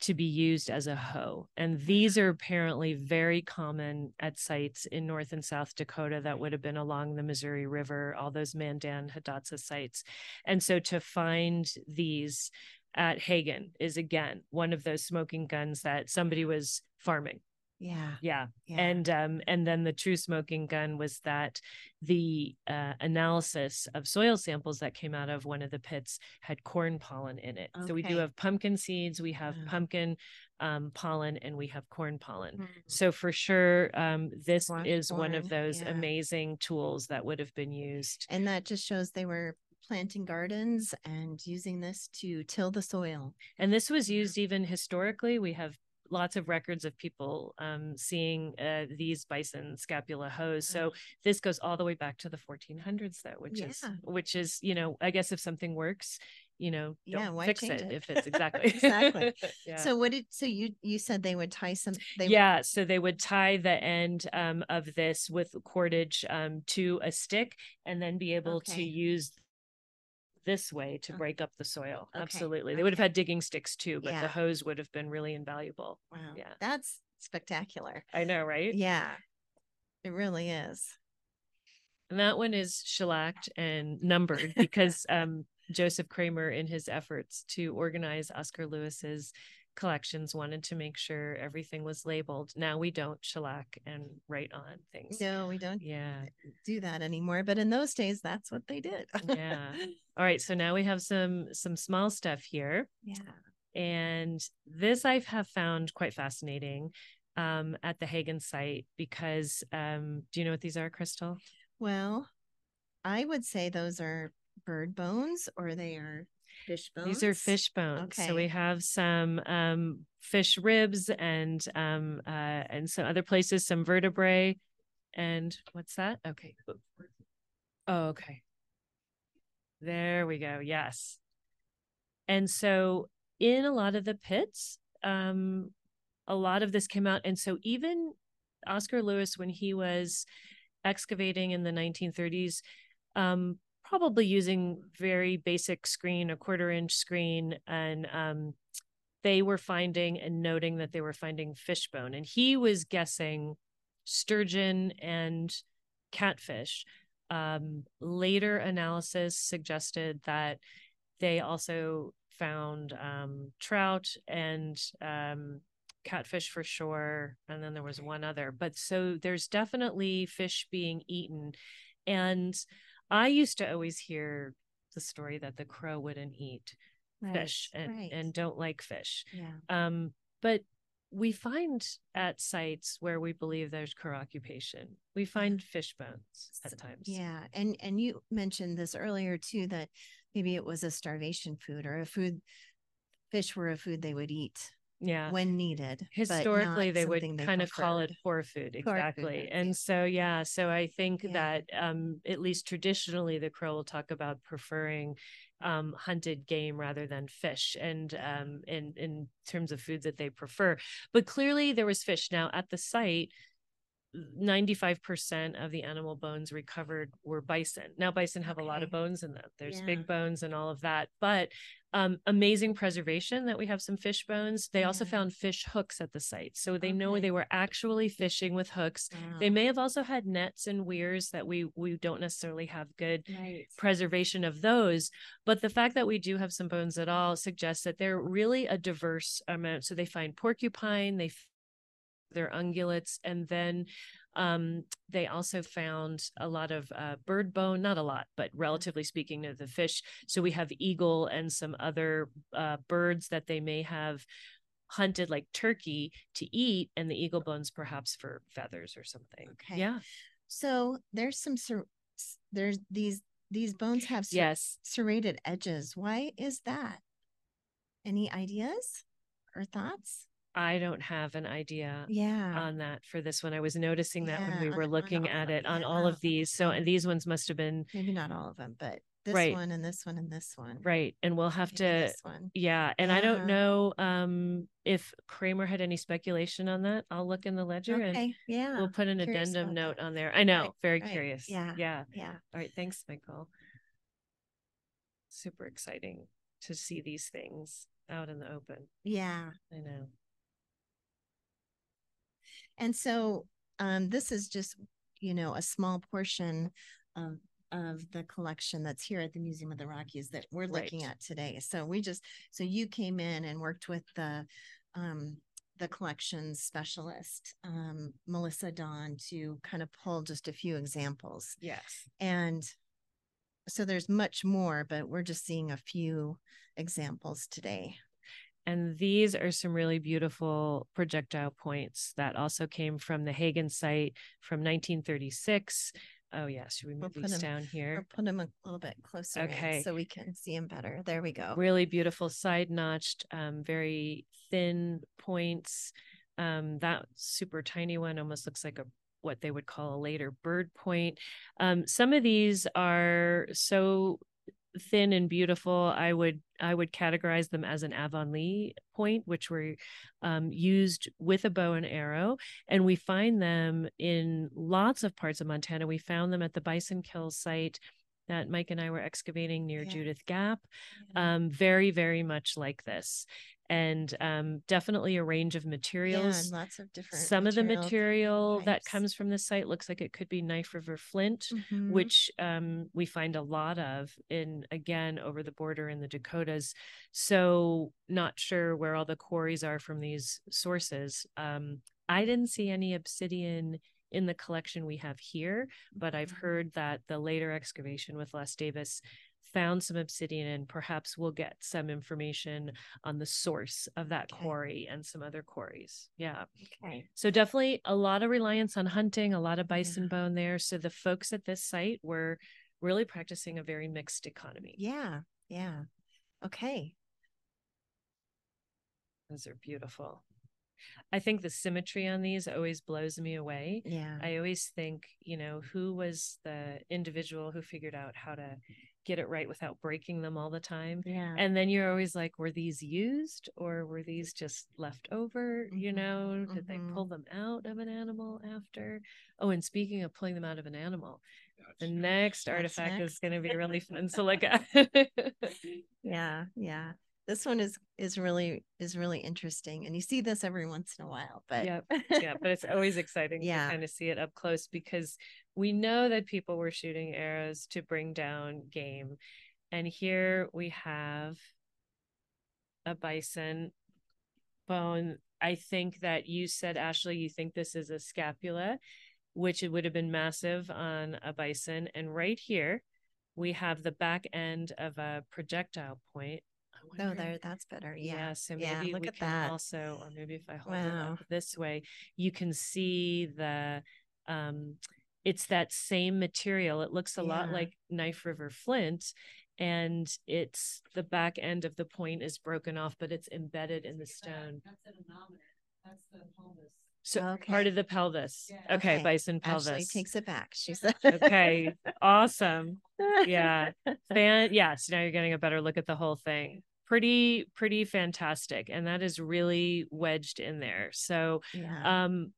to be used as a hoe. And these are apparently very common at sites in North and South Dakota that would have been along the Missouri River, all those Mandan Hidatsa sites. And so to find these at Hagen is again one of those smoking guns that somebody was farming. Yeah, Yeah. yeah. And um, and then the true smoking gun was that the uh, analysis of soil samples that came out of one of the pits had corn pollen in it. So we do have pumpkin seeds, we have Wow. pumpkin um, pollen, and we have corn pollen. Mhm. So for sure, um, this is one of those yeah. amazing tools that would have been used. and that just shows they were planting gardens and using this to till the soil. And this was used even historically. We have lots of records of people um, seeing uh, these bison scapula hoes. So this goes all the way back to the 1400s, though, which is which is you know I guess if something works, you know, Yeah, why fix it, it? if it's [LAUGHS] exactly Exactly. [LAUGHS] yeah. So what did so you you said they would tie some they yeah, so they would tie the end um, of this with cordage um, to a stick and then be able to use this way to Okay. break up the soil. Okay, Absolutely. They would have had digging sticks too, but Yeah. the hoes would have been really invaluable. wow Yeah. that's spectacular. I know, right? Yeah. It really is. And that one is shellacked and numbered [LAUGHS] because um, Joseph Kramer, in his efforts to organize Oscar Lewis's collections, wanted to make sure everything was labeled. Now we don't shellac and write on things. No, we don't Yeah. [LAUGHS] do that anymore, but in those days that's what they did. Yeah. [LAUGHS] All right. So now we have some some small stuff here. yeah. And this I have found quite fascinating um, at the Hagen site because um, do you know what these are, Crystal? Well, I would say those are bird bones or they are fish bones. These are fish bones. Okay. So we have some um, fish ribs and um, uh, and some other places, some vertebrae. And what's that? Okay. Oh, okay. There we go. Yes. And so in a lot of the pits, um, a lot of this came out. And so even Oscar Lewis, when he was excavating in the 1930s, um, probably using very basic screen, a quarter inch screen, and um, they were finding and noting that they were finding fishbone. And he was guessing sturgeon and catfish. Um, later analysis suggested that they also found um, trout and um, catfish for sure. And then there was one other. But so there's definitely fish being eaten. And I used to always hear the story that the crow wouldn't eat Right, fish and, right. and don't like fish. yeah. Um, but we find at sites where we believe there's crow occupation, we find fish bones at times. Yeah, and and you mentioned this earlier too that maybe it was a starvation food or a food fish were a food they would eat yeah when needed. historically they would they kind of call it poor food food, exactly yeah. and so yeah so i think Yeah. that um at least traditionally the crow will talk about preferring um hunted game rather than fish and um in in terms of food that they prefer but clearly there was fish now at the site 95% of the animal bones recovered were bison. Now bison have a lot of bones in them. There's Yeah. big bones and all of that, but um, amazing preservation that we have some fish bones. They also found fish hooks at the site. So they know they were actually fishing with hooks. They may have also had nets and weirs that we we don't necessarily have good Right. preservation of those. But the fact that we do have some bones at all suggests that they're really a diverse amount. So they find porcupine, they their ungulates, and then um, they also found a lot of uh, bird bone, not a lot, but relatively speaking to the fish. So we have eagle and some other uh, birds that they may have hunted like turkey to eat and the eagle bones perhaps for feathers or something Okay. yeah So there's some there's these these bones have ser- yes serrated edges. Why is that? Any ideas or thoughts? I don't have an idea Yeah. on that for this one. I was noticing that when we were on looking all at it on yeah. all of these. So and these ones must have been Maybe not all of them, but this Right. one and this one and this one. right. And we'll have Maybe to this one. yeah. And I don't know um if Kramer had any speculation on that. I'll look in the ledger and Yeah. we'll put an curious addendum note that. on there. I know, Right, very right. curious. Yeah. Yeah. Yeah. All right. Thanks, Michael. Super exciting to see these things out in the open. Yeah. I know. And so um, this is just, you know, a small portion of of the collection that's here at the Museum of the Rockies that we're looking Right. at today. So we just so you came in and worked with the um the collections specialist, um, Melissa Dawn, to kind of pull just a few examples. Yes. And so there's much more, but we're just seeing a few examples today. And these are some really beautiful projectile points that also came from the Hagen site from 1936. Oh, yeah. Should we We'll move put these 'em- down We'll put them a little bit closer Okay. so we can see them better. There we go. Really beautiful side notched, um, very thin points. Um, that super tiny one almost looks like a what they would call a later bird point. Um, some of these are so thin and beautiful i would i would categorize them as an avonlea point which were um, used with a bow and arrow and we find them in lots of parts of montana we found them at the bison kill site that mike and i were excavating near Yeah. judith gap Yeah. um, very very much like this and um, definitely a range of Yeah, materials and lots of different. some of the material that comes from the site looks like it could be knife river flint Mhm. which um, we find a lot of in again over the border in the Dakotas. So not sure where all the quarries are from these sources. Um, I didn't see any obsidian in the collection we have here, but I've Mhm. heard that the later excavation with Les Davis found some obsidian and perhaps we'll get some information mm. on the source of that Okay. quarry and some other quarries. Yeah. Okay. So definitely a lot of reliance on hunting, a lot of bison Yeah. bone there. So the folks at this site were really practicing a very mixed economy. Yeah. Yeah. Okay. Those are beautiful. I think the symmetry on these always blows me away. Yeah. I always think, you know, who was the individual who figured out how to get it right without breaking them all the time? yeah. And then you're always like, were these used or were these just left over? You Mhm, know, did they mhm. pull them out of an animal after? Oh, and speaking of pulling them out of an animal, the next artifact next. is going to be really fun So, at. [LAUGHS] [LAUGHS] yeah. Yeah. This one is is really is really interesting, and you see this every once in a while. But Yep. yeah, but it's [LAUGHS] always exciting Yeah. to kind of see it up close because we know that people were shooting arrows to bring down game. And here we have a bison bone. I think that you said, Ashley, you think this is a scapula, which it would have been massive on a bison. And right here, we have the back end of a projectile point. Oh, there, that's better. Yeah. yeah, so Yeah, maybe look we at can that. also, or maybe if I hold it up this way, you can see the um it's that same material. It looks a lot like Knife River Flint. and it's the back end of the point is broken off, but it's embedded in the stone. That's the pelvis. So Okay. part of the pelvis. Yeah. Okay, Okay. bison Ashley pelvis. takes it back. She said. okay, awesome. [LAUGHS] Yeah. Fan yeah, so now you're getting a better look at the whole thing. Pretty, pretty fantastic. And that is really wedged in there. So yeah. um But you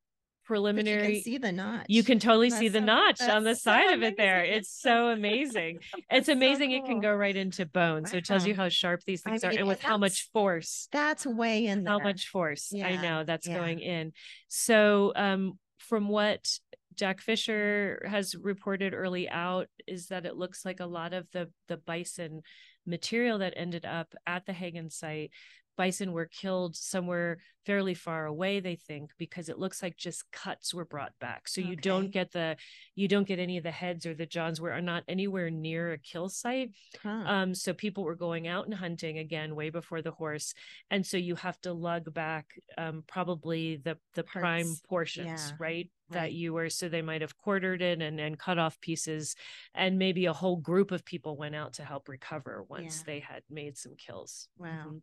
preliminary can see the notch. you can totally see the so- notch on the that's so side of it there. It's so [LAUGHS] amazing. It's That's so amazing it can go right into bone. So it tells you how sharp these things are mean, and and with how much force That's way in there. how much force i know that's yeah. going in so um from what jack fisher has reported early out is that it looks like a lot of the the bison material that ended up at the hagen site bison were killed somewhere fairly far away they think because it looks like just cuts were brought back so you don't get the you don't get any of the heads or the jaws were are not anywhere near a kill site Huh. um, so people were going out and hunting again way before the horse, and so you have to lug back um, probably the the prime portions, Yeah, right? That right. you were so they might have quartered it and and cut off pieces, and maybe a whole group of people went out to help recover once Yeah. they had made some kills. Wow. Mhm.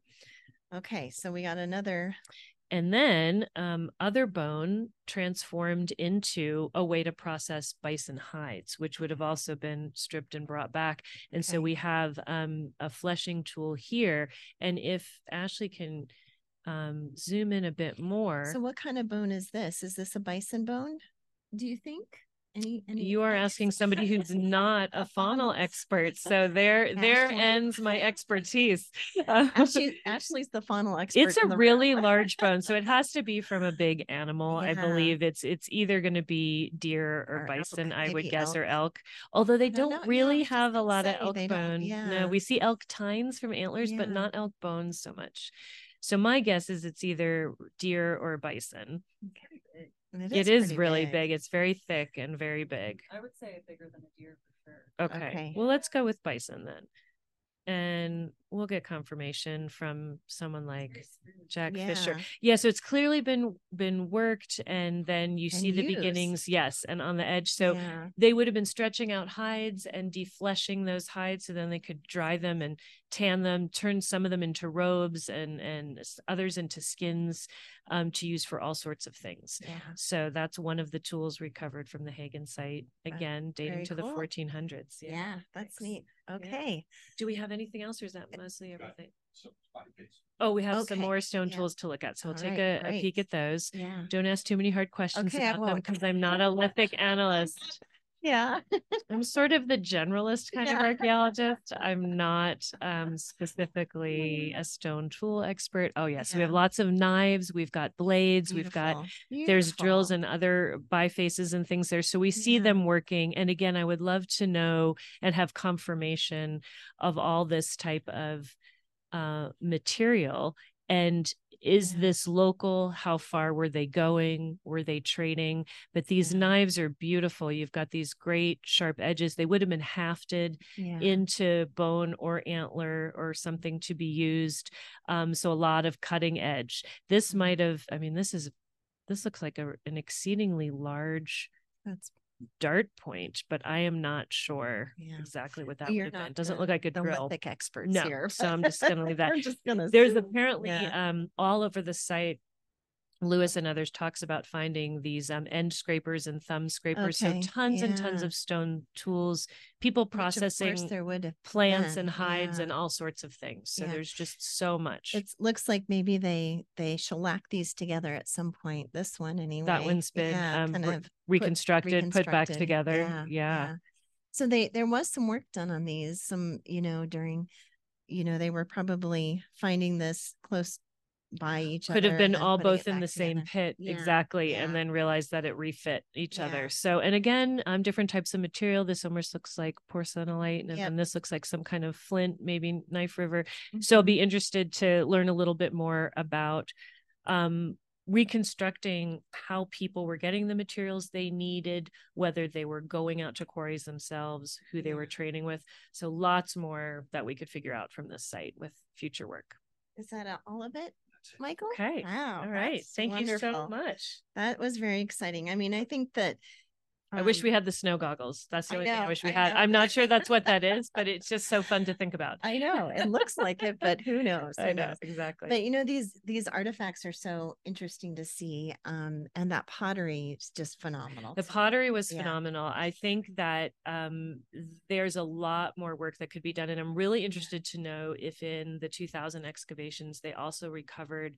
Okay, so we got another. And then um, other bone transformed into a way to process bison hides, which would have also been stripped and brought back. And so we have um, a fleshing tool here. And if Ashley can um, zoom in a bit more, So what kind of bone is this? Is this a bison bone? Do you think? Any? any you are asking somebody who's not a faunal [LAUGHS] expert. So there, there ends my expertise. [LAUGHS] Uh, Ashley, Ashley's the faunal [LAUGHS] expert. it's a the room. really large bone so it has to be from a big animal i believe it's it's either going to be deer or, Or elk, bison i would guess or elk. elk although they don't don't really yeah, I was just have a lot of elk bone yeah. no we see elk tines from antlers but not elk bones so much so my guess is it's either deer or bison And it is pretty really big. it's very thick and very big I would say bigger than a deer for sure. Okay. Okay. Well, let's go with bison then. And we'll get confirmation from someone like Jack Fisher. Yeah. Yeah, so it's clearly been been worked and then you And see the beginnings, yes, and on the edge. So Yeah. they would have been stretching out hides and defleshing those hides so then they could dry them and tan them turn some of them into robes and and others into skins um, to use for all sorts of things Yeah. so that's one of the tools recovered from the hagen site again dating very to the 1400s Yeah, that's Thanks. neat. Okay. do we have anything else or is that mostly everything. So body base. oh we have some more stone yeah. tools to look at so we'll All take right, a, a peek at those. Yeah. don't ask too many hard questions Okay, about them because i'm not a [LAUGHS] lithic analyst Yeah. [LAUGHS] I'm sort of the generalist kind of [LAUGHS] archaeologist. I'm not um, specifically a stone tool expert. Oh, yes. We have lots of knives. We've got blades. We've got, there's drills and other bifaces and things there. So we see Yeah. them working. And again, I would love to know and have confirmation of all this type of uh, material. And is this local? How far were they going? Were they trading? But these Yeah. knives are beautiful. You've got these great sharp edges. They would have been hafted yeah. into bone or antler or something to be used. Um, so a lot of cutting edge. This Mhm. might have, I mean, this is this looks like a, an exceedingly large That's dart point, but I am not sure Yeah. exactly what that You're would have been. Doesn't look like a drill. experts No, here. so I'm just gonna leave that. [LAUGHS] Just gonna. There's assume. apparently Yeah. um all over the site. Lewis and others talks about finding these um, end scrapers and thumb scrapers. Okay, So tons and tons of stone tools, people Which, of course, processing there would have plants been, and hides yeah. and all sorts of things. So Yeah. there's just so much. It looks like maybe they they shellacked these together at some point. This one anyway. that one's been yeah, um, kind of reconstructed, put back reconstructed. together. Yeah, Yeah. So they there was some work done on these. Some you know during, you know they were probably finding this close by each other. Could have been all both in the same together. pit, Yeah, exactly, yeah. and then realized that it refit each Yeah. other. So, and again, um, different types of material. This almost looks like porcellanite, and Yep. then this looks like some kind of flint, maybe knife river. Mm-hmm. So, I'll be interested to learn a little bit more about um, reconstructing how people were getting the materials they needed, whether they were going out to quarries themselves, who they were trading with. So, lots more that we could figure out from this site with future work. Is that all of it. Michael? Okay. Wow. All right. that's Thank you so much. That was very exciting. I mean, I think that I wish Um, we had the snow goggles. That's the I only thing I wish we I had. know. I'm not sure that's what that is, but it's just so fun to think about. I know it looks like it, but who [LAUGHS] knows? I know knows? exactly. But you know these these artifacts are so interesting to see, um, and that pottery is just phenomenal. The pottery was Yeah. phenomenal. I think that um, there's a lot more work that could be done. And I'm really interested to know if in the 2000 excavations, they also recovered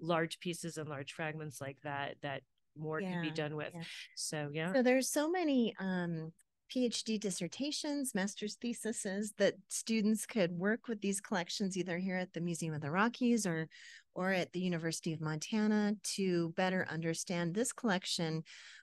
large pieces and large fragments like that, that more can be done with. yeah. So, yeah. So there's so many um, PhD dissertations, master's theses that students could work with these collections either here at the Museum of the Rockies or or at the University of Montana to better understand this collection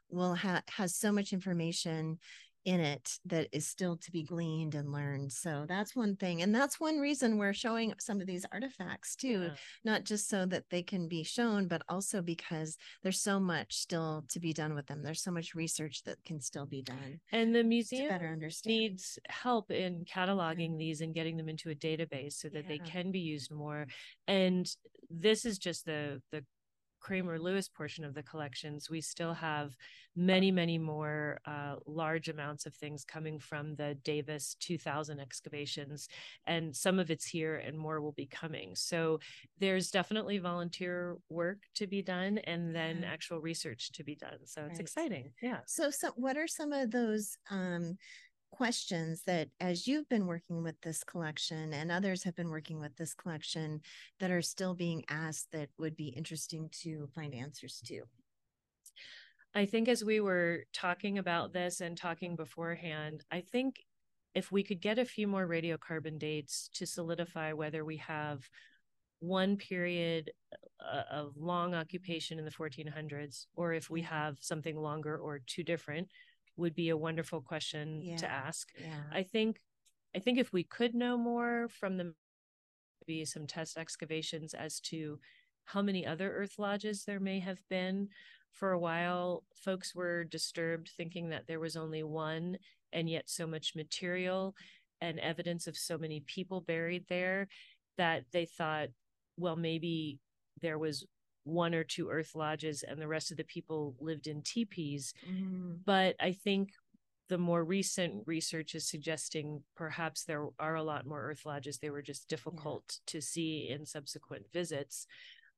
will have has so much information in it that is still to be gleaned and learned. So that's one thing. And that's one reason we're showing some of these artifacts too, Yeah. not just so that they can be shown, but also because there's so much still to be done with them. There's so much research that can still be done And the museum better understand. needs help in cataloging mm-hmm. these and getting them into a database so that they can be used more. And this is just the the Kramer Lewis portion of the collections. We still have many, many more uh, large amounts of things coming from the Davis 2000 excavations, and some of it's here, and more will be coming. So there's definitely volunteer work to be done, and then actual research to be done. So it's Right. exciting. Yeah. So, so what are some of those um, questions that, as you've been working with this collection and others have been working with this collection, that are still being asked that would be interesting to find answers to? I think as we were talking about this and talking beforehand, I think if we could get a few more radiocarbon dates to solidify whether we have one period uh, of long occupation in the 1400s or if we have something longer or two different would be a wonderful question Yeah. to ask. Yeah. I think I think if we could know more from the maybe some test excavations as to how many other earth lodges there may have been. For a while, folks were disturbed thinking that there was only one, and yet so much material and evidence of so many people buried there that they thought, well, maybe there was one or two earth lodges and the rest of the people lived in teepees Mm, but I think the more recent research is suggesting perhaps there are a lot more earth lodges. They were just difficult to see in subsequent visits.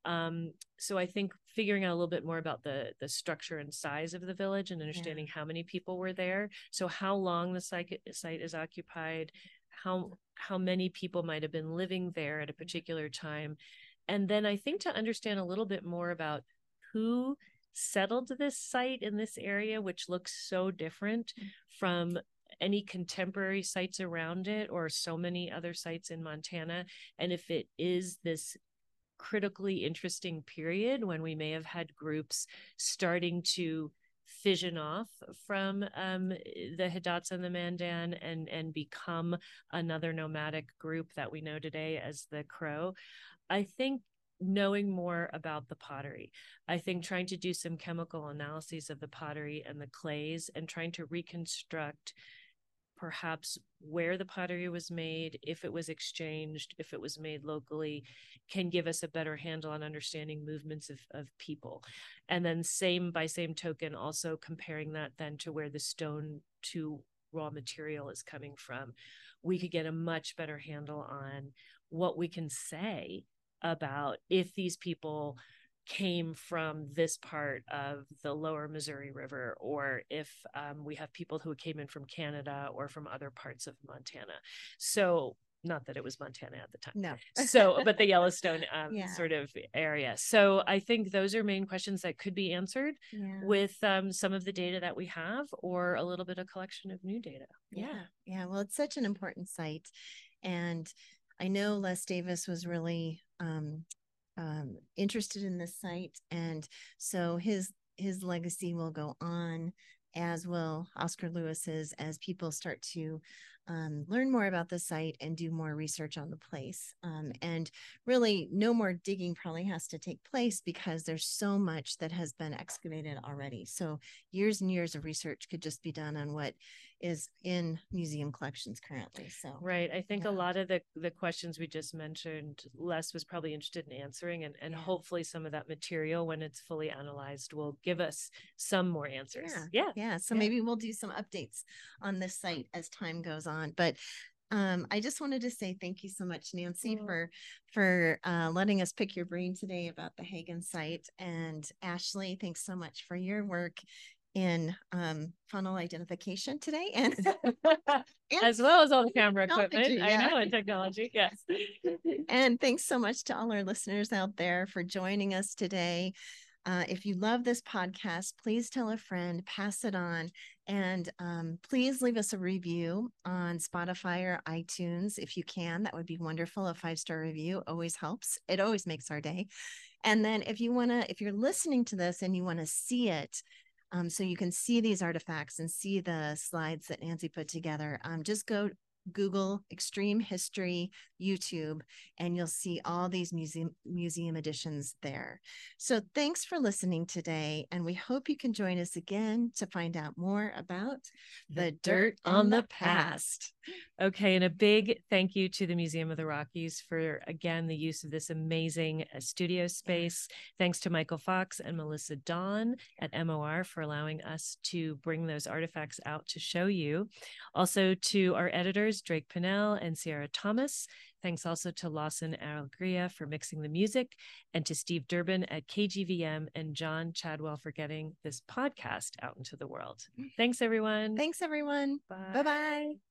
Um, so I think figuring out a little bit more about the the structure and size of the village and understanding how many people were there. So how long the site site is occupied, how how many people might have been living there at a particular time, and then I think to understand a little bit more about who settled this site in this area, which looks so different from any contemporary sites around it or so many other sites in Montana. And if it is this critically interesting period when we may have had groups starting to fission off from um, the Hidatsa and the Mandan and and become another nomadic group that we know today as the Crow. I think knowing more about the pottery. I think trying to do some chemical analyses of the pottery and the clays and trying to reconstruct perhaps where the pottery was made, if it was exchanged, if it was made locally, can give us a better handle on understanding movements of, of people. And then same by same token, also comparing that then to where the stone to raw material is coming from. We could get a much better handle on what we can say about if these people came from this part of the lower Missouri River, or if um, we have people who came in from Canada or from other parts of Montana. So, not that it was Montana at the time. No. [LAUGHS] So, but the Yellowstone [LAUGHS] um, Yeah. sort of area. So, I think those are main questions that could be answered yeah. with um, some of the data that we have or a little bit of collection of new data. yeah yeah well it's such an important site and i know les davis was really um, um, interested in this site and so his his legacy will go on as will oscar lewis's as people start to um, learn more about the site and do more research on the place. Um, and really, no more digging probably has to take place because there's so much that has been excavated already. So, years and years of research could just be done on what is in museum collections currently. So, right. I think yeah. a lot of the the questions we just mentioned, Les was probably interested in answering, and and Yeah. hopefully some of that material, when it's fully analyzed, will give us some more answers. Yeah. Yeah. yeah. So maybe we'll do some updates on this site as time goes on. But um, I just wanted to say thank you so much, Nancy, Oh. for for uh, letting us pick your brain today about the Hagen site. And Ashley, thanks so much for your work in um, faunal identification today. And, [LAUGHS] [LAUGHS] and As well as all the camera equipment. I know, and technology. Yes. [LAUGHS] And thanks so much to all our listeners out there for joining us today. Uh, if you love this podcast, please tell a friend, pass it on, and um, please leave us a review on Spotify or iTunes if you can. That would be wonderful. A five star review always helps, it always makes our day. And then if you want to, if you're listening to this and you want to see it, um, so you can see these artifacts and see the slides that Nancy put together, um, just go Google Extreme History YouTube, and you'll see all these museum museum editions there. So thanks for listening today, and we hope you can join us again to find out more about the dirt on the past. Okay, and a big thank you to the Museum of the Rockies for again the use of this amazing uh, studio space. Thanks to Michael Fox and Melissa Dawn at MOR for allowing us to bring those artifacts out to show you. Also to our editors Drake Pinnell and Sierra Thomas. Thanks also to Lawson Alegria for mixing the music, and to Steve Durbin at KGVM and John Chadwell for getting this podcast out into the world. Thanks, everyone. Thanks, everyone. Bye bye.